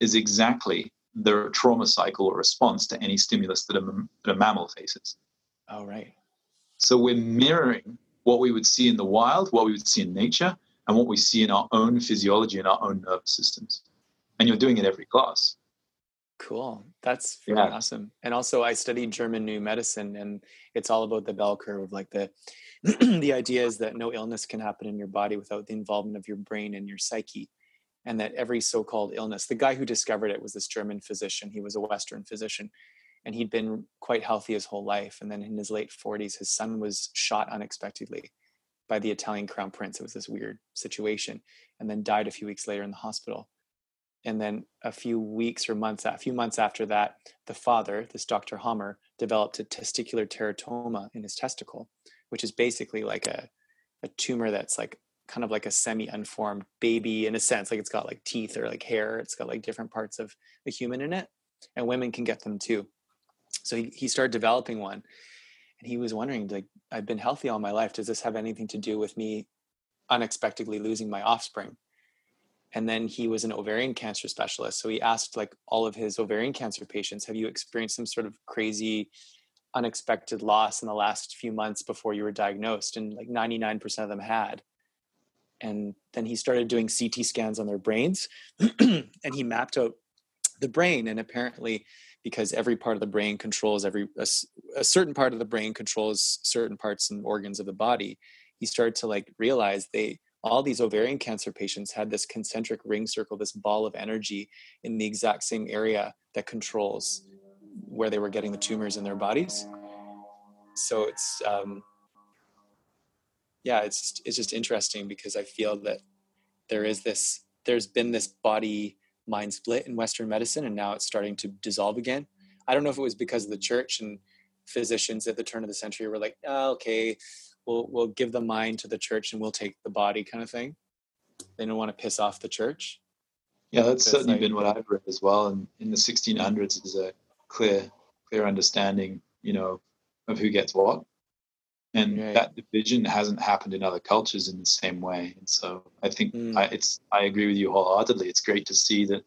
C: is exactly the trauma cycle or response to any stimulus that a, that a mammal faces.
B: Oh, right.
C: So we're mirroring what we would see in the wild, what we would see in nature, and what we see in our own physiology and our own nervous systems. And you're doing it every class.
B: Cool. That's yeah. awesome. And also I studied German new medicine and it's all about the bell curve. Like the the idea is that no illness can happen in your body without the involvement of your brain and your psyche. And that every so-called illness, the guy who discovered it was this German physician. He was a Western physician and he'd been quite healthy his whole life. And then in his late 40s, his son was shot unexpectedly by the Italian crown prince. It was this weird situation, and then died a few weeks later in the hospital. And then a few weeks or months, a few months after that, the father, this Dr. Hamer, developed a testicular teratoma in his testicle, which is basically like a, a tumor that's like kind of like a semi-unformed baby in a sense. Like it's got like teeth or like hair. It's got like different parts of the human in it, and women can get them too. So he, he started developing one and he was wondering like i've been healthy all my life. Does this have anything to do with me unexpectedly losing my offspring? And then he was an ovarian cancer specialist so he asked like all of his ovarian cancer patients have you experienced some sort of crazy unexpected loss in the last few months before you were diagnosed? And like 99% of them had. And then he started doing ct scans on their brains and he mapped out the brain and apparently because every part of the brain controls every a, a, certain part of the brain controls certain parts and organs of the body he started to like realize they all these ovarian cancer patients had this concentric ring circle this ball of energy in the exact same area that controls where they were getting the tumors in their bodies. So it's um yeah it's it's just interesting because i feel that there is this there's been this body mind split in Western medicine, and now it's starting to dissolve again. Mm-hmm. I don't know if it was because of the church and physicians at the turn of the century were like, oh, okay, we'll we'll give the mind to the church and we'll take the body, kind of thing. They don't want to piss off the church.
C: Yeah, that's certainly like, been what I've read as well. And in the 1600s, is a clear clear understanding, you know, of who gets what and right. that division hasn't happened in other cultures in the same way. And so I think mm. I, it's I agree with you wholeheartedly. It's great to see that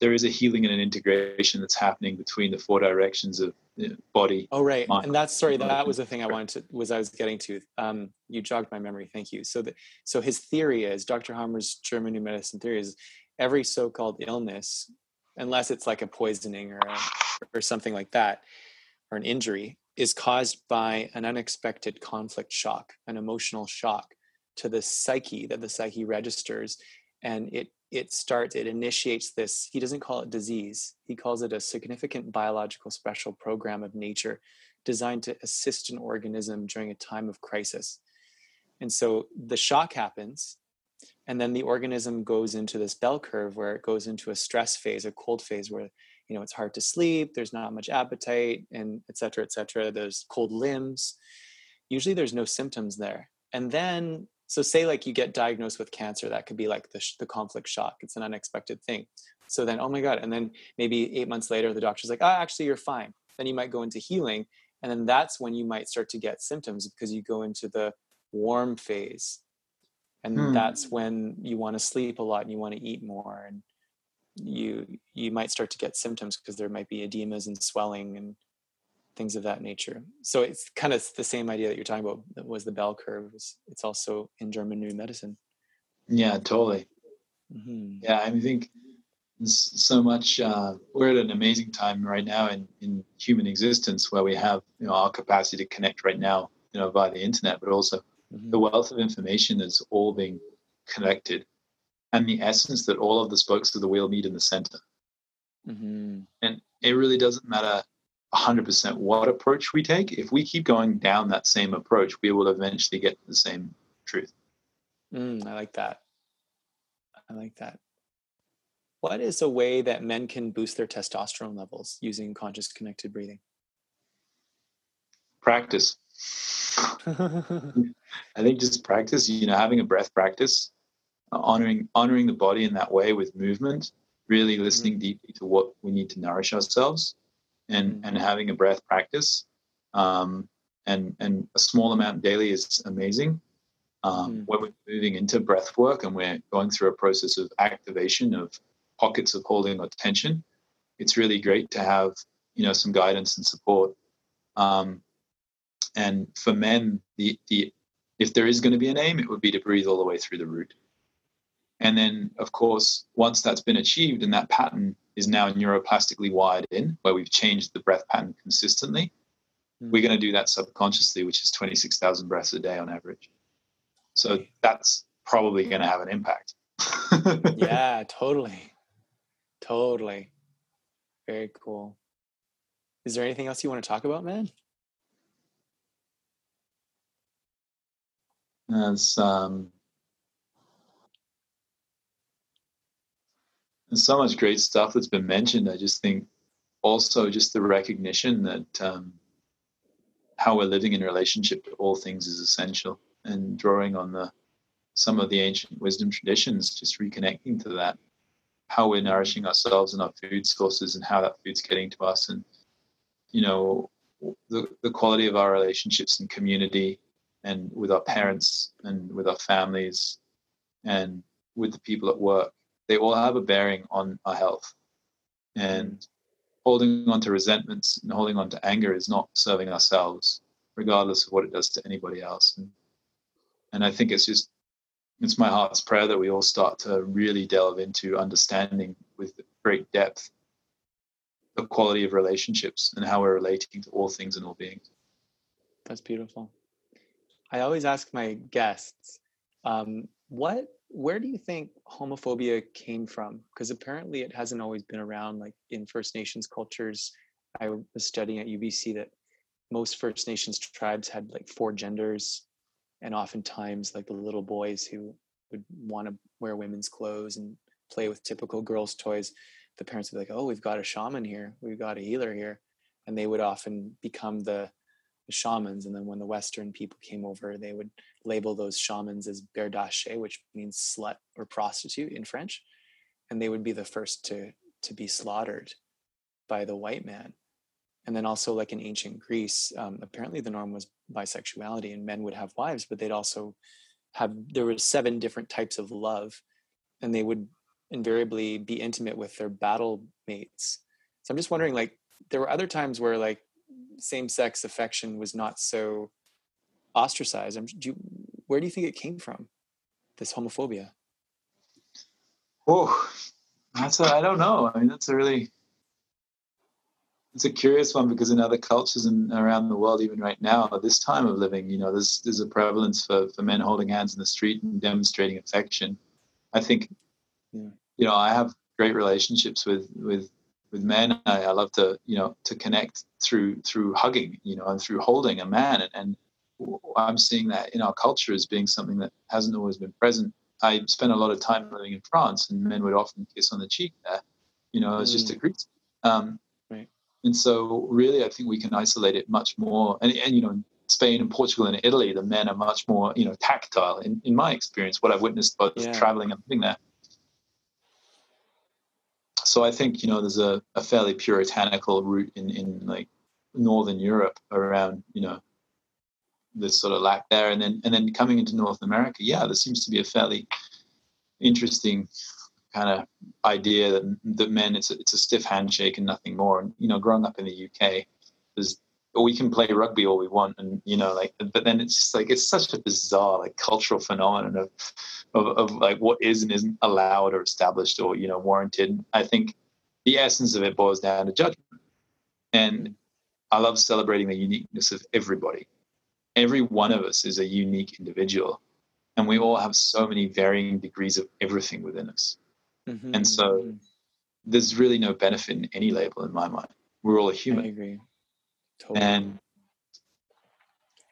C: there is a healing and an integration that's happening between the four directions of you know, body.
B: Oh, right. Mind, and that's sorry. That was the thing I wanted to was I was getting to. Um, you jogged my memory. Thank you. So that so his theory is Dr. Hamer's German New Medicine theory is every so-called illness, unless it's like a poisoning or a, or something like that, or an injury, is caused by an unexpected conflict shock, an emotional shock to the psyche that the psyche registers, and it it starts it initiates this he doesn't call it disease he calls it a significant biological special program of nature designed to assist an organism during a time of crisis. And so the shock happens and then the organism goes into this bell curve where it goes into a stress phase a cold phase where you know it's hard to sleep there's not much appetite and et cetera et cetera there's cold limbs. Usually there's no symptoms there. And then so say like you get diagnosed with cancer that could be like the, the conflict shock it's an unexpected thing. So then oh my god and then maybe eight months later the doctor's like oh actually you're fine. Then you might go into healing and then that's when you might start to get symptoms because you go into the warm phase. And hmm. that's when you want to sleep a lot and you want to eat more and you you might start to get symptoms because there might be edemas and swelling and things of that nature. So it's kind of the same idea that you're talking about that was the bell curve. It's also in German New Medicine.
C: Yeah, totally. Mm-hmm. Yeah, I think so much. Uh, we're at an amazing time right now in, in human existence where we have you know our capacity to connect right now, you know, via the internet, but also mm-hmm. the wealth of information that's all being connected, and the essence that all of the spokes of the wheel meet in the center. Mm-hmm. And it really doesn't matter 100% what approach we take, if we keep going down that same approach, we will eventually get to the same truth.
B: Mm, I like that. I like that. What is a way that men can boost their testosterone levels using conscious connected breathing?
C: Practice. I think just practice, you know, having a breath practice, honoring honoring the body in that way with movement, really listening mm. deeply to what we need to nourish ourselves and mm-hmm. and having a breath practice um, and and a small amount daily is amazing um, mm. when we're moving into breath work and we're going through a process of activation of pockets of holding or tension it's really great to have you know some guidance and support um, and for men the the if there is going to be an aim it would be to breathe all the way through the root and then of course once that's been achieved and that pattern is now neuroplastically wired in, where we've changed the breath pattern consistently. Mm. We're going to do that subconsciously, which is 26,000 breaths a day on average. So that's probably going to have an impact.
B: yeah, totally. Totally. Very cool. Is there anything else you want to talk about, man?
C: As um, There's so much great stuff that's been mentioned. I just think also just the recognition that um, how we're living in relationship to all things is essential, and drawing on the some of the ancient wisdom traditions, just reconnecting to that, how we're nourishing ourselves and our food sources, and how that food's getting to us, and you know the the quality of our relationships and community, and with our parents and with our families, and with the people at work they all have a bearing on our health. And holding on to resentments and holding on to anger is not serving ourselves, regardless of what it does to anybody else. And, and I think it's just, it's my heart's prayer that we all start to really delve into understanding with great depth the quality of relationships and how we're relating to all things and all beings.
B: That's beautiful. I always ask my guests, um, what where do you think homophobia came from? Because apparently it hasn't always been around. Like in First Nations cultures, I was studying at UBC that most First Nations tribes had like four genders, and oftentimes like the little boys who would want to wear women's clothes and play with typical girls' toys, the parents would be like, "Oh, we've got a shaman here, we've got a healer here," and they would often become the the shamans. And then when the Western people came over, they would label those shamans as berdache, which means slut or prostitute in French. And they would be the first to, to be slaughtered by the white man. And then also, like in ancient Greece, um, apparently the norm was bisexuality, and men would have wives, but they'd also have there were seven different types of love, and they would invariably be intimate with their battle mates. So I'm just wondering, like, there were other times where like same-sex affection was not so ostracized. I'm, do you, where do you think it came from? This homophobia.
C: Oh, that's a, I don't know. I mean, that's a really it's a curious one because in other cultures and around the world, even right now, at this time of living, you know, there's there's a prevalence for, for men holding hands in the street and demonstrating affection. I think, yeah. you know, I have great relationships with with with men. I, I, love to, you know, to connect through through hugging, you know, and through holding a man. And, and I'm seeing that in our culture as being something that hasn't always been present I spent a lot of time living in France, and men would often kiss on the cheek there. You know, it's mm. just a greet. Um, right. And so, really, I think we can isolate it much more. And, and you know, in Spain and Portugal and Italy, the men are much more, you know, tactile. In, in my experience, what I've witnessed both yeah. traveling and living there. So I think you know there's a, a fairly puritanical root in in like northern Europe around you know this sort of lack there. And then and then coming into North America, yeah, there seems to be a fairly interesting kind of idea that that men it's a, it's a stiff handshake and nothing more. And you know, growing up in the UK, there's we can play rugby all we want, and you know, like, but then it's just like it's such a bizarre like cultural phenomenon of, of, of like what is and isn't allowed or established or you know warranted. I think the essence of it boils down to judgment, and I love celebrating the uniqueness of everybody. Every one of us is a unique individual. And we all have so many varying degrees of everything within us. Mm-hmm. and so there's really no benefit in any label in my mind. We're all a human.
B: I agree
C: totally. and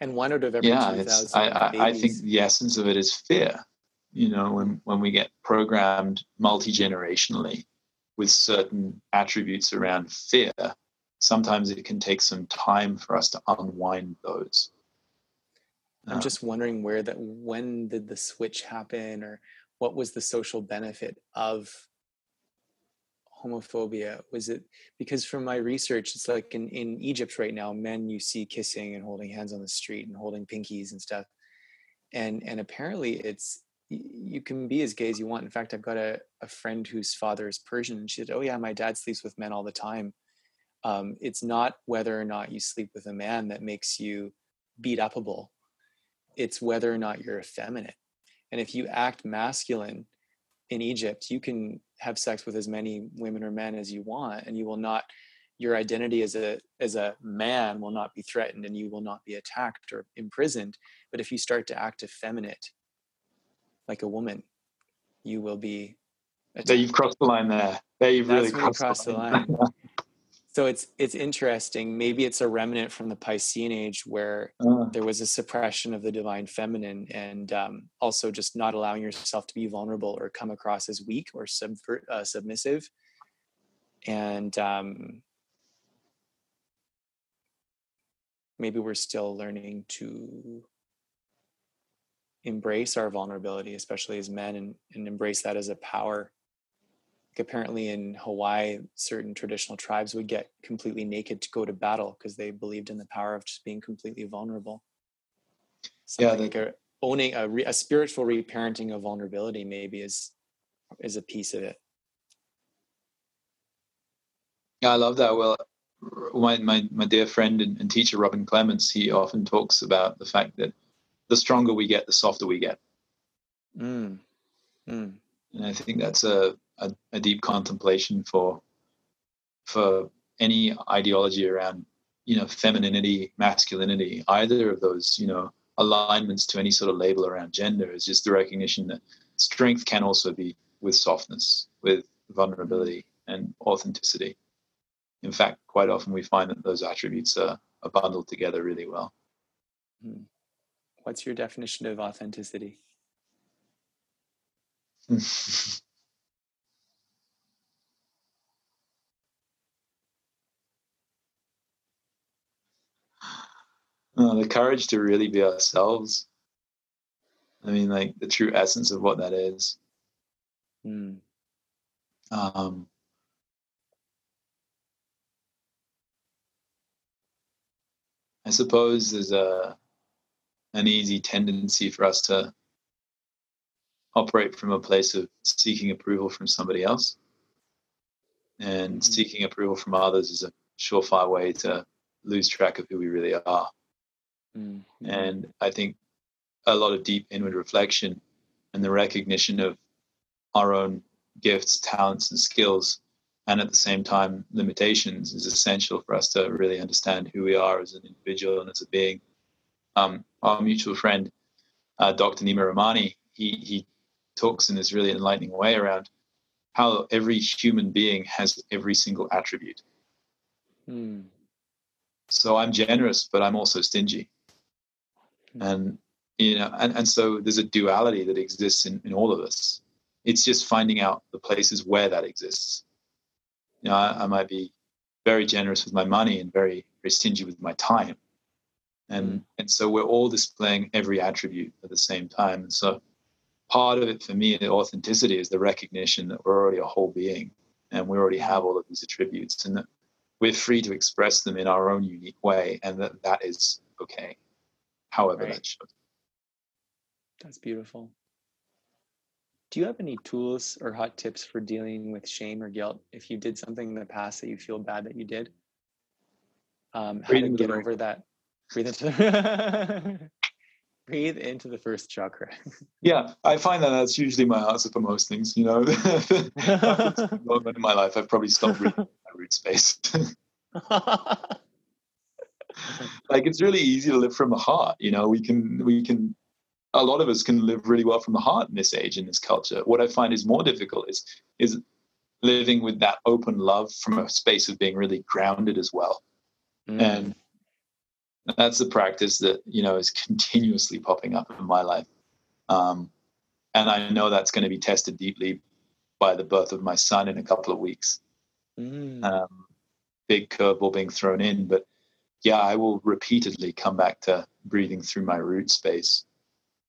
B: and one out of every yeah it's,
C: I, I, I think the essence of it is fear you know when when we get programmed multi-generationally with certain attributes around fear sometimes it can take some time for us to unwind those
B: I'm um, just wondering where that when did the switch happen or what was the social benefit of homophobia? Was it because from my research it's like in, in egypt right now men you see kissing and holding hands on the street and holding pinkies and stuff. And and apparently it's you can be as gay as you want. In fact i've got a, a friend whose father is persian and she said oh yeah my dad sleeps with men all the time. Um, it's not whether or not you sleep with a man that makes you beat upable. It's whether or not you're effeminate. And if you act masculine in Egypt, you can have sex with as many women or men as you want, and you will not. Your identity as a as a man will not be threatened, and you will not be attacked or imprisoned. But if you start to act effeminate, like a woman, you will be.
C: Attacked. There, you've crossed the line there. There, you've That's really crossed, the line. line.
B: so it's it's interesting. Maybe it's a remnant from the piscean age where uh. there was a suppression of the divine feminine and um, also just not allowing yourself to be vulnerable or come across as weak or subvert, uh, submissive. And um, maybe we're still learning to embrace our vulnerability especially as men and, and embrace that as a power apparently in Hawaii, certain traditional tribes would get completely naked to go to battle because they believed in the power of just being completely vulnerable. Something yeah, like a, owning a, re, a spiritual reparenting of vulnerability maybe is is a piece of it.
C: Yeah, I love that. Well, my my, my dear friend and, and teacher Robin Clements, he often talks about the fact that the stronger we get, the softer we get. Mm. Mm. And I think that's a a, a deep contemplation for for any ideology around you know femininity masculinity either of those you know alignments to any sort of label around gender is just the recognition that strength can also be with softness with vulnerability and authenticity. In fact quite often we find that those attributes are, are bundled together really well.
B: Hmm. what's your definition of authenticity
C: uh, the courage to really be ourselves. I mean, like the true essence of what that is. Mm. Um, I suppose there's a an easy tendency for us to operate from a place of seeking approval from somebody else. And
B: Mhm.
C: seeking approval from others is a surefire way to lose track of who we really are.
B: Mm,
C: And I think a lot of deep inward reflection and the recognition of our own gifts, talents, and skills, and at the same time, limitations is essential for us to really understand who we are as an individual and as a being. Um, our mutual friend, uh, Dr. Nima Rahmani, he, he talks in this really enlightening way around how every human being has every single attribute.
B: mm,
C: So I'm generous, but I'm also stingy. And you know, and, and so there's a duality that exists in, in all of us. It's just finding out the places where that exists. You know, I, I might be very generous with my money and very, very stingy with my time. And mm. and so we're all displaying every attribute at the same time. And so part of it for me, the authenticity is the recognition that we're already a whole being and we already have all of these attributes and that we're free to express them in our own unique way and that that is okay however
B: Right.
C: that shows
B: that's beautiful. Do you have any tools or hot tips for dealing with shame or guilt if you did something in the past that you feel bad that you did? Um, how
C: Breathe
B: to get over that? Breathe into the breathe into the first chakra.
C: yeah i find that that's usually my answer for most things you know moment in my life i've probably stopped reading my root space like it's really easy to live from the heart you know? We can we can a lot of us can live really well from the heart in this age in this culture. What i find is more difficult is is living with that open love from a space of being really grounded as well.
B: Mm,
C: and that's the practice that you know is continuously popping up in my life. Um, and i know that's going to be tested deeply by the birth of my son in a couple of weeks.
B: Mm,
C: um, big curveball being thrown in but yeah i will repeatedly come back to breathing through my root space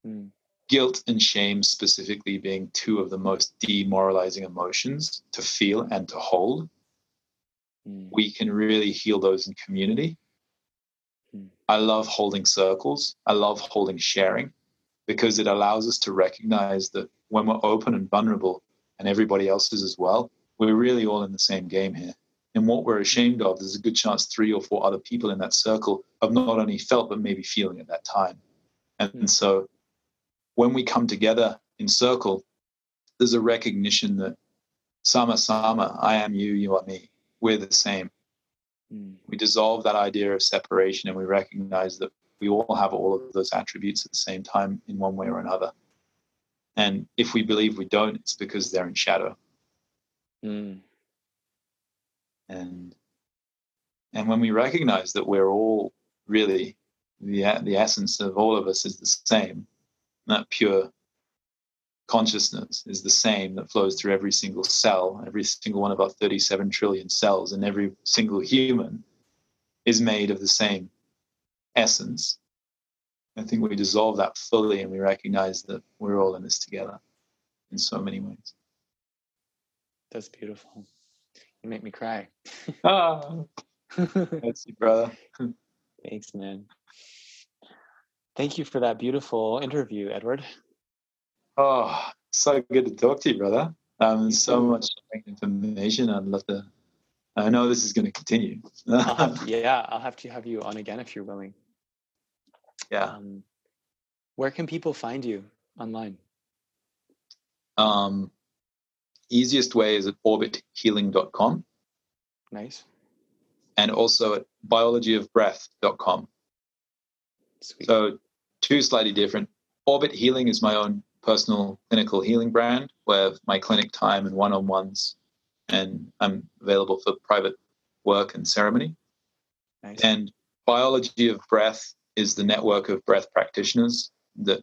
B: mm,
C: guilt and shame specifically being two of the most demoralizing emotions to feel and to hold
B: mm,
C: we can really heal those in community.
B: Hmm.
C: I love holding circles. I love holding sharing because it allows us to recognize that when we're open and vulnerable, and everybody else is as well, we're really all in the same game here. And what we're ashamed of, there's a good chance three or four other people in that circle have not only felt, but maybe feeling at that time. And,
B: Hmm.
C: so when we come together in circle, there's a recognition that sama sama, I am you, you are me. We're the same
B: mm,
C: we dissolve that idea of separation and we recognize that we all have all of those attributes at the same time in one way or another. And if we believe we don't, it's because they're in shadow.
B: mm,
C: And and when we recognize that we're all really the the essence of all of us is the same, that pure consciousness is the same that flows through every single cell, every single one of our 37 trillion cells, and every single human is made of the same essence. I think we dissolve that fully and we recognize that we're all in this together in so many ways.
B: that's beautiful. Make me cry.
C: That's you, brother.
B: Thanks, man. Thank you for that beautiful interview, Edward.
C: Oh, so good to talk to you, brother. Um, so much information. I'd love to. I know this is going to continue.
B: I'll have yeah, I'll have to have you on again if you're willing.
C: yeah.
B: Um, where can people find you online?
C: Um, easiest way is at orbithealing.com
B: Nice,
C: and also at biologyofbreath.com.
B: sweet.
C: So, two slightly different. Orbit Healing is my own personal clinical healing brand where my clinic time and one on ones, and I'm available for private work and ceremony.
B: nice.
C: And Biology of Breath is the network of breath practitioners that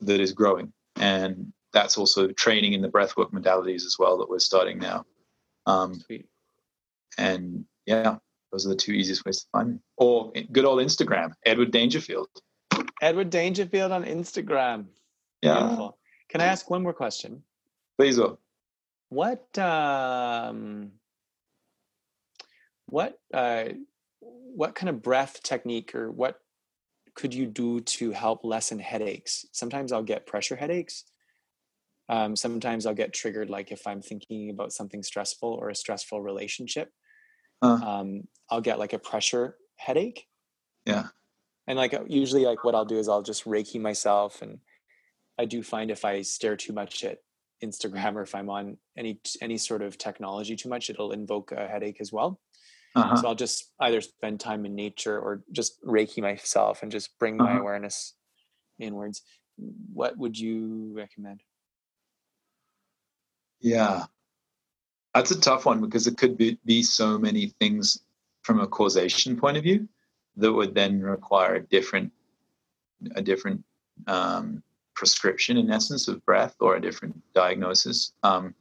C: that is growing, and that's also training in the breathwork modalities as well that we're starting now. Um,
B: sweet.
C: and yeah, those are the two easiest ways to find me. Or good old Instagram, Edward Dangerfield.
B: Edward Dangerfield on Instagram.
C: Yeah,
B: Beautiful. Can I ask one more question?
C: please. Will.
B: What um, what uh, what kind of breath technique or what could you do to help lessen headaches? Sometimes I'll get pressure headaches, Um, sometimes I'll get triggered, like if I'm thinking about something stressful or a stressful relationship.
C: Uh.
B: Um, I'll get like a pressure headache.
C: Yeah.
B: And like usually, like what I'll do is I'll just reiki myself, and I do find if I stare too much at Instagram or if I'm on any any sort of technology too much, it'll invoke a headache as well.
C: Uh-huh.
B: So I'll just either spend time in nature or just reiki myself and just bring my
C: Uh-huh.
B: awareness inwards. What would you recommend?
C: Yeah. That's a tough one because it could be, be so many things from a causation point of view that would then require a different a different um, prescription in essence of breath or a different diagnosis. Um,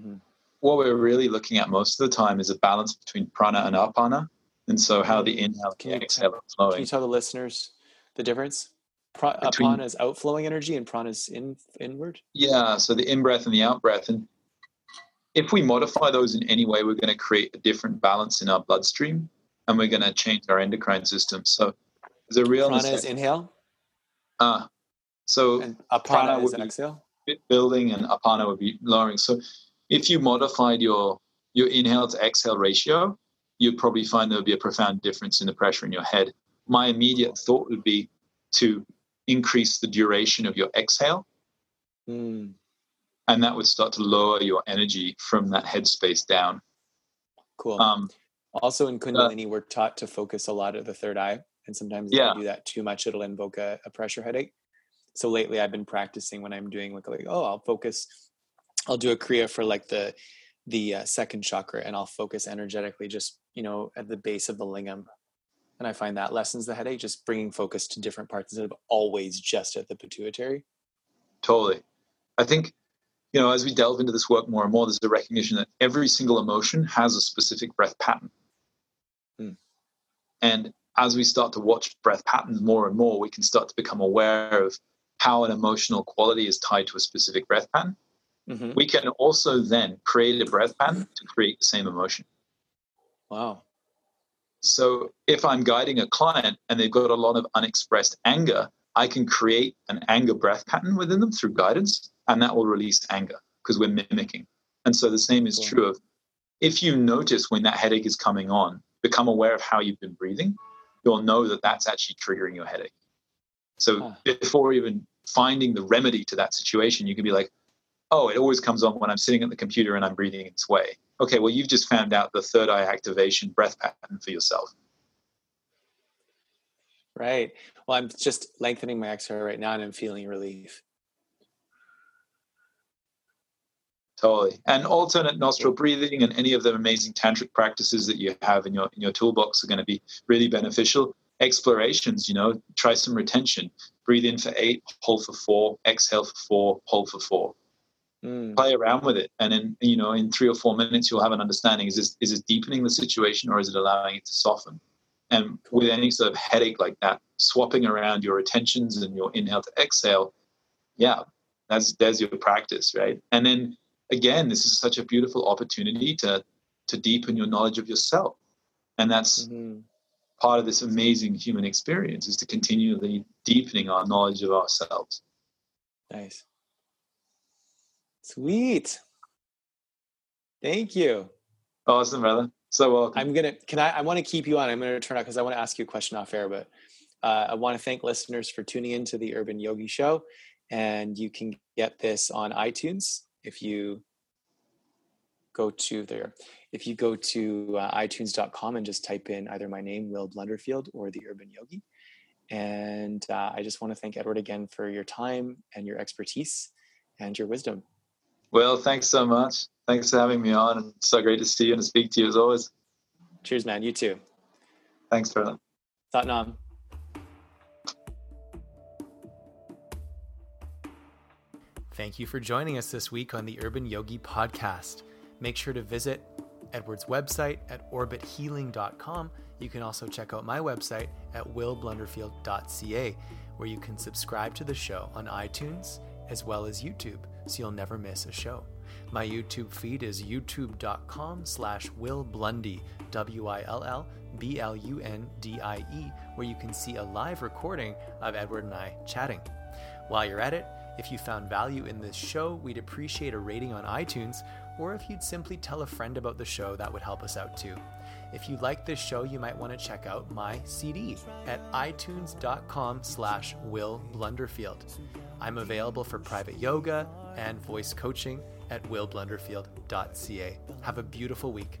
B: Mhm.
C: What we're really looking at most of the time is a balance between prana and apana, and so how the inhale
B: Can
C: and exhale are flowing.
B: Can you tell the listeners the difference? Pra-
C: Between-
B: apana is outflowing energy and prana is in inward.
C: Yeah, so the in breath and the out breath. And if we modify those in any way, we're going to create a different balance in our bloodstream and we're going to change our endocrine system. So there's a real
B: Prana is inhale
C: Ah, so
B: and apana
C: prana
B: is exhale.
C: building and apana would be lowering. So if you modified your your inhale to exhale ratio, you'd probably find there would be a profound difference in the pressure in your head. My immediate thought would be to increase the duration of your exhale
B: Mm,
C: and that would start to lower your energy from that headspace down.
B: cool.
C: Um,
B: also in Kundalini, we're taught to focus a lot of the third eye, and sometimes if you do that too much, it'll invoke a, a pressure headache. So lately, I've been practicing when I'm doing like, like oh, I'll focus. I'll do a kriya for like the the uh, second chakra, and I'll focus energetically, just you know, at the base of the lingam, and I find that lessens the headache. Just bringing focus to different parts instead of always just at the pituitary.
C: totally. I think, you know, as we delve into this work more and more, there's a recognition that every single emotion has a specific breath pattern.
B: Hmm.
C: And as we start to watch breath patterns more and more, we can start to become aware of how an emotional quality is tied to a specific breath pattern.
B: hmm
C: We can also then create a breath pattern to create the same emotion.
B: Wow.
C: So if I'm guiding a client and they've got a lot of unexpressed anger, I can create an anger breath pattern within them through guidance, and that will release anger because we're mimicking. And so the same is true of if you notice when that headache is coming on, become aware of how you've been breathing, you'll know that that's actually triggering your headache. So before even finding the remedy to that situation, you can be like, oh, it always comes on when I'm sitting at the computer and I'm breathing in this way. Okay, well, you've just found out the third eye activation breath pattern for yourself.
B: Right. Well, I'm just lengthening my exhale right now, and I'm feeling relief.
C: Totally. And alternate nostril breathing and any of the amazing tantric practices that you have in your in your toolbox are going to be really beneficial. Explorations, you know, try some retention. Breathe in for eight, hold for four, exhale for four, hold for four.
B: Mm.
C: Play around with it. And in you know, in three or four minutes you'll have an understanding. Is this is this deepening the situation or is it allowing it to soften? And with any sort of headache like that, swapping around your attentions and your inhale to exhale, yeah, that's there's your practice, right? And then again, this is such a beautiful opportunity to to deepen your knowledge of yourself. And that's
B: Mhm.
C: part of this amazing human experience is to continually deepening our knowledge of ourselves.
B: Nice. Sweet. Thank you.
C: Awesome, brother. So welcome.
B: I'm gonna. Can I? I want to keep you on. I'm gonna turn out because I want to ask you a question off air. But uh, I want to thank listeners for tuning in to the Urban Yogi Show, and you can get this on iTunes if you go to there. If you go to uh, iTunes.com and just type in either my name, Will Blunderfield, or the Urban Yogi. And uh, I just want to thank Edward again for your time and your expertise and your wisdom.
C: well, thanks so much. Thanks for having me on. And so great to see you and to speak to you as always.
B: Cheers, man. You too.
C: Thanks, brother.
B: Satnam.
A: Thank you for joining us this week on the Urban Yogi Podcast. Make sure to visit Edward's website at orbithealing.com. You can also check out my website at willblunderfield.ca, where you can subscribe to the show on iTunes as well as YouTube, so you'll never miss a show. My YouTube feed is youtube.com slash willblundie, W-I-L-L B-L-U-N-D-I-E, where you can see a live recording of Edward and I chatting. While you're at it, If you found value in this show, we'd appreciate a rating on iTunes, or if you'd simply tell a friend about the show, that would help us out too. If you like this show, you might want to check out my CD at itunes.com slash Will Blunderfield. I'm available for private yoga and voice coaching at willblunderfield.ca. Have a beautiful week.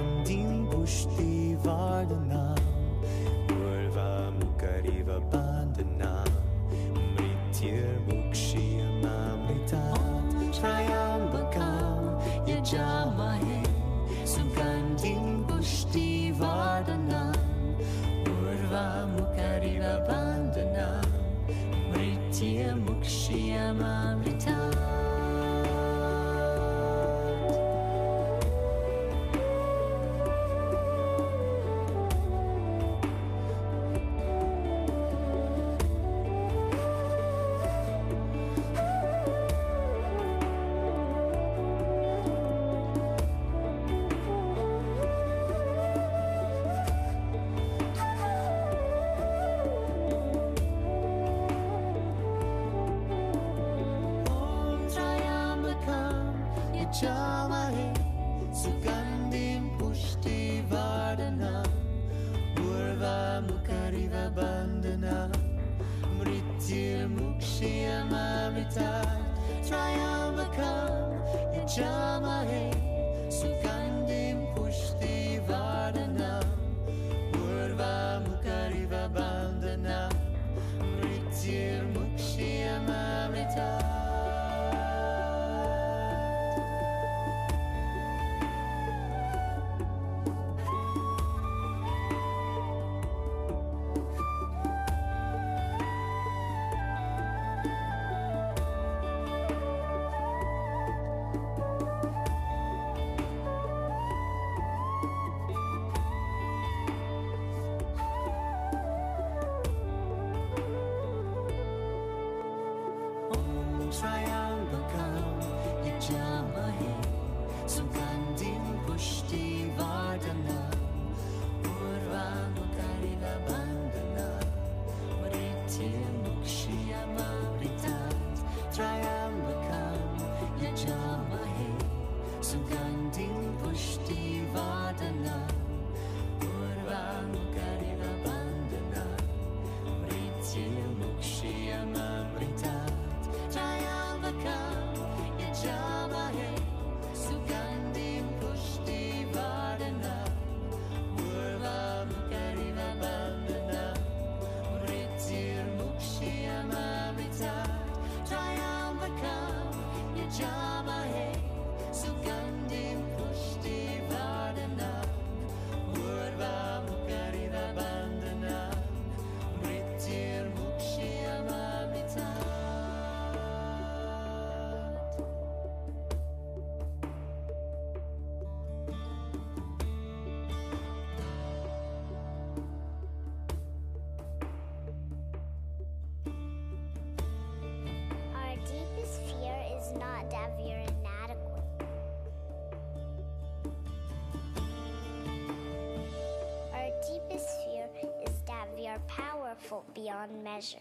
D: powerful beyond measure.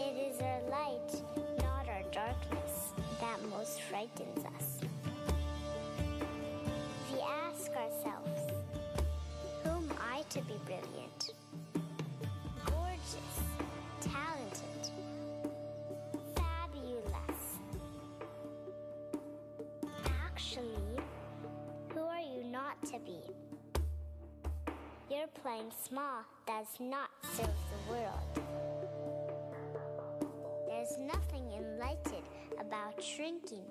D: It is our light, not our darkness, that most frightens us. We ask ourselves, who am I to be brilliant? gorgeous, talented, fabulous. Actually, who are you not to be? Playing small does not serve the world. There's nothing enlightened about shrinking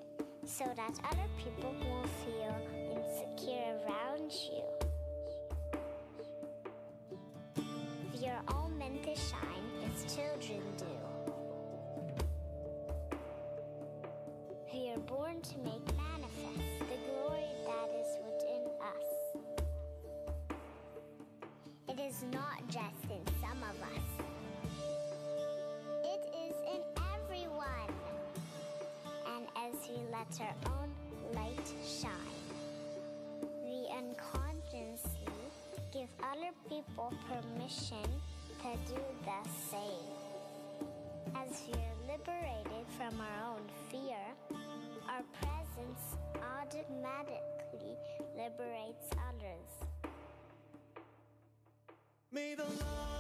D: so that other people won't feel insecure around you. We are all meant to shine as children do. We are born to make manifest is not just in some of us, it is in everyone. And as we let our own light shine, we unconsciously give other people permission to do the same. As we are liberated from our own fear, our presence automatically liberates others.
E: May the shine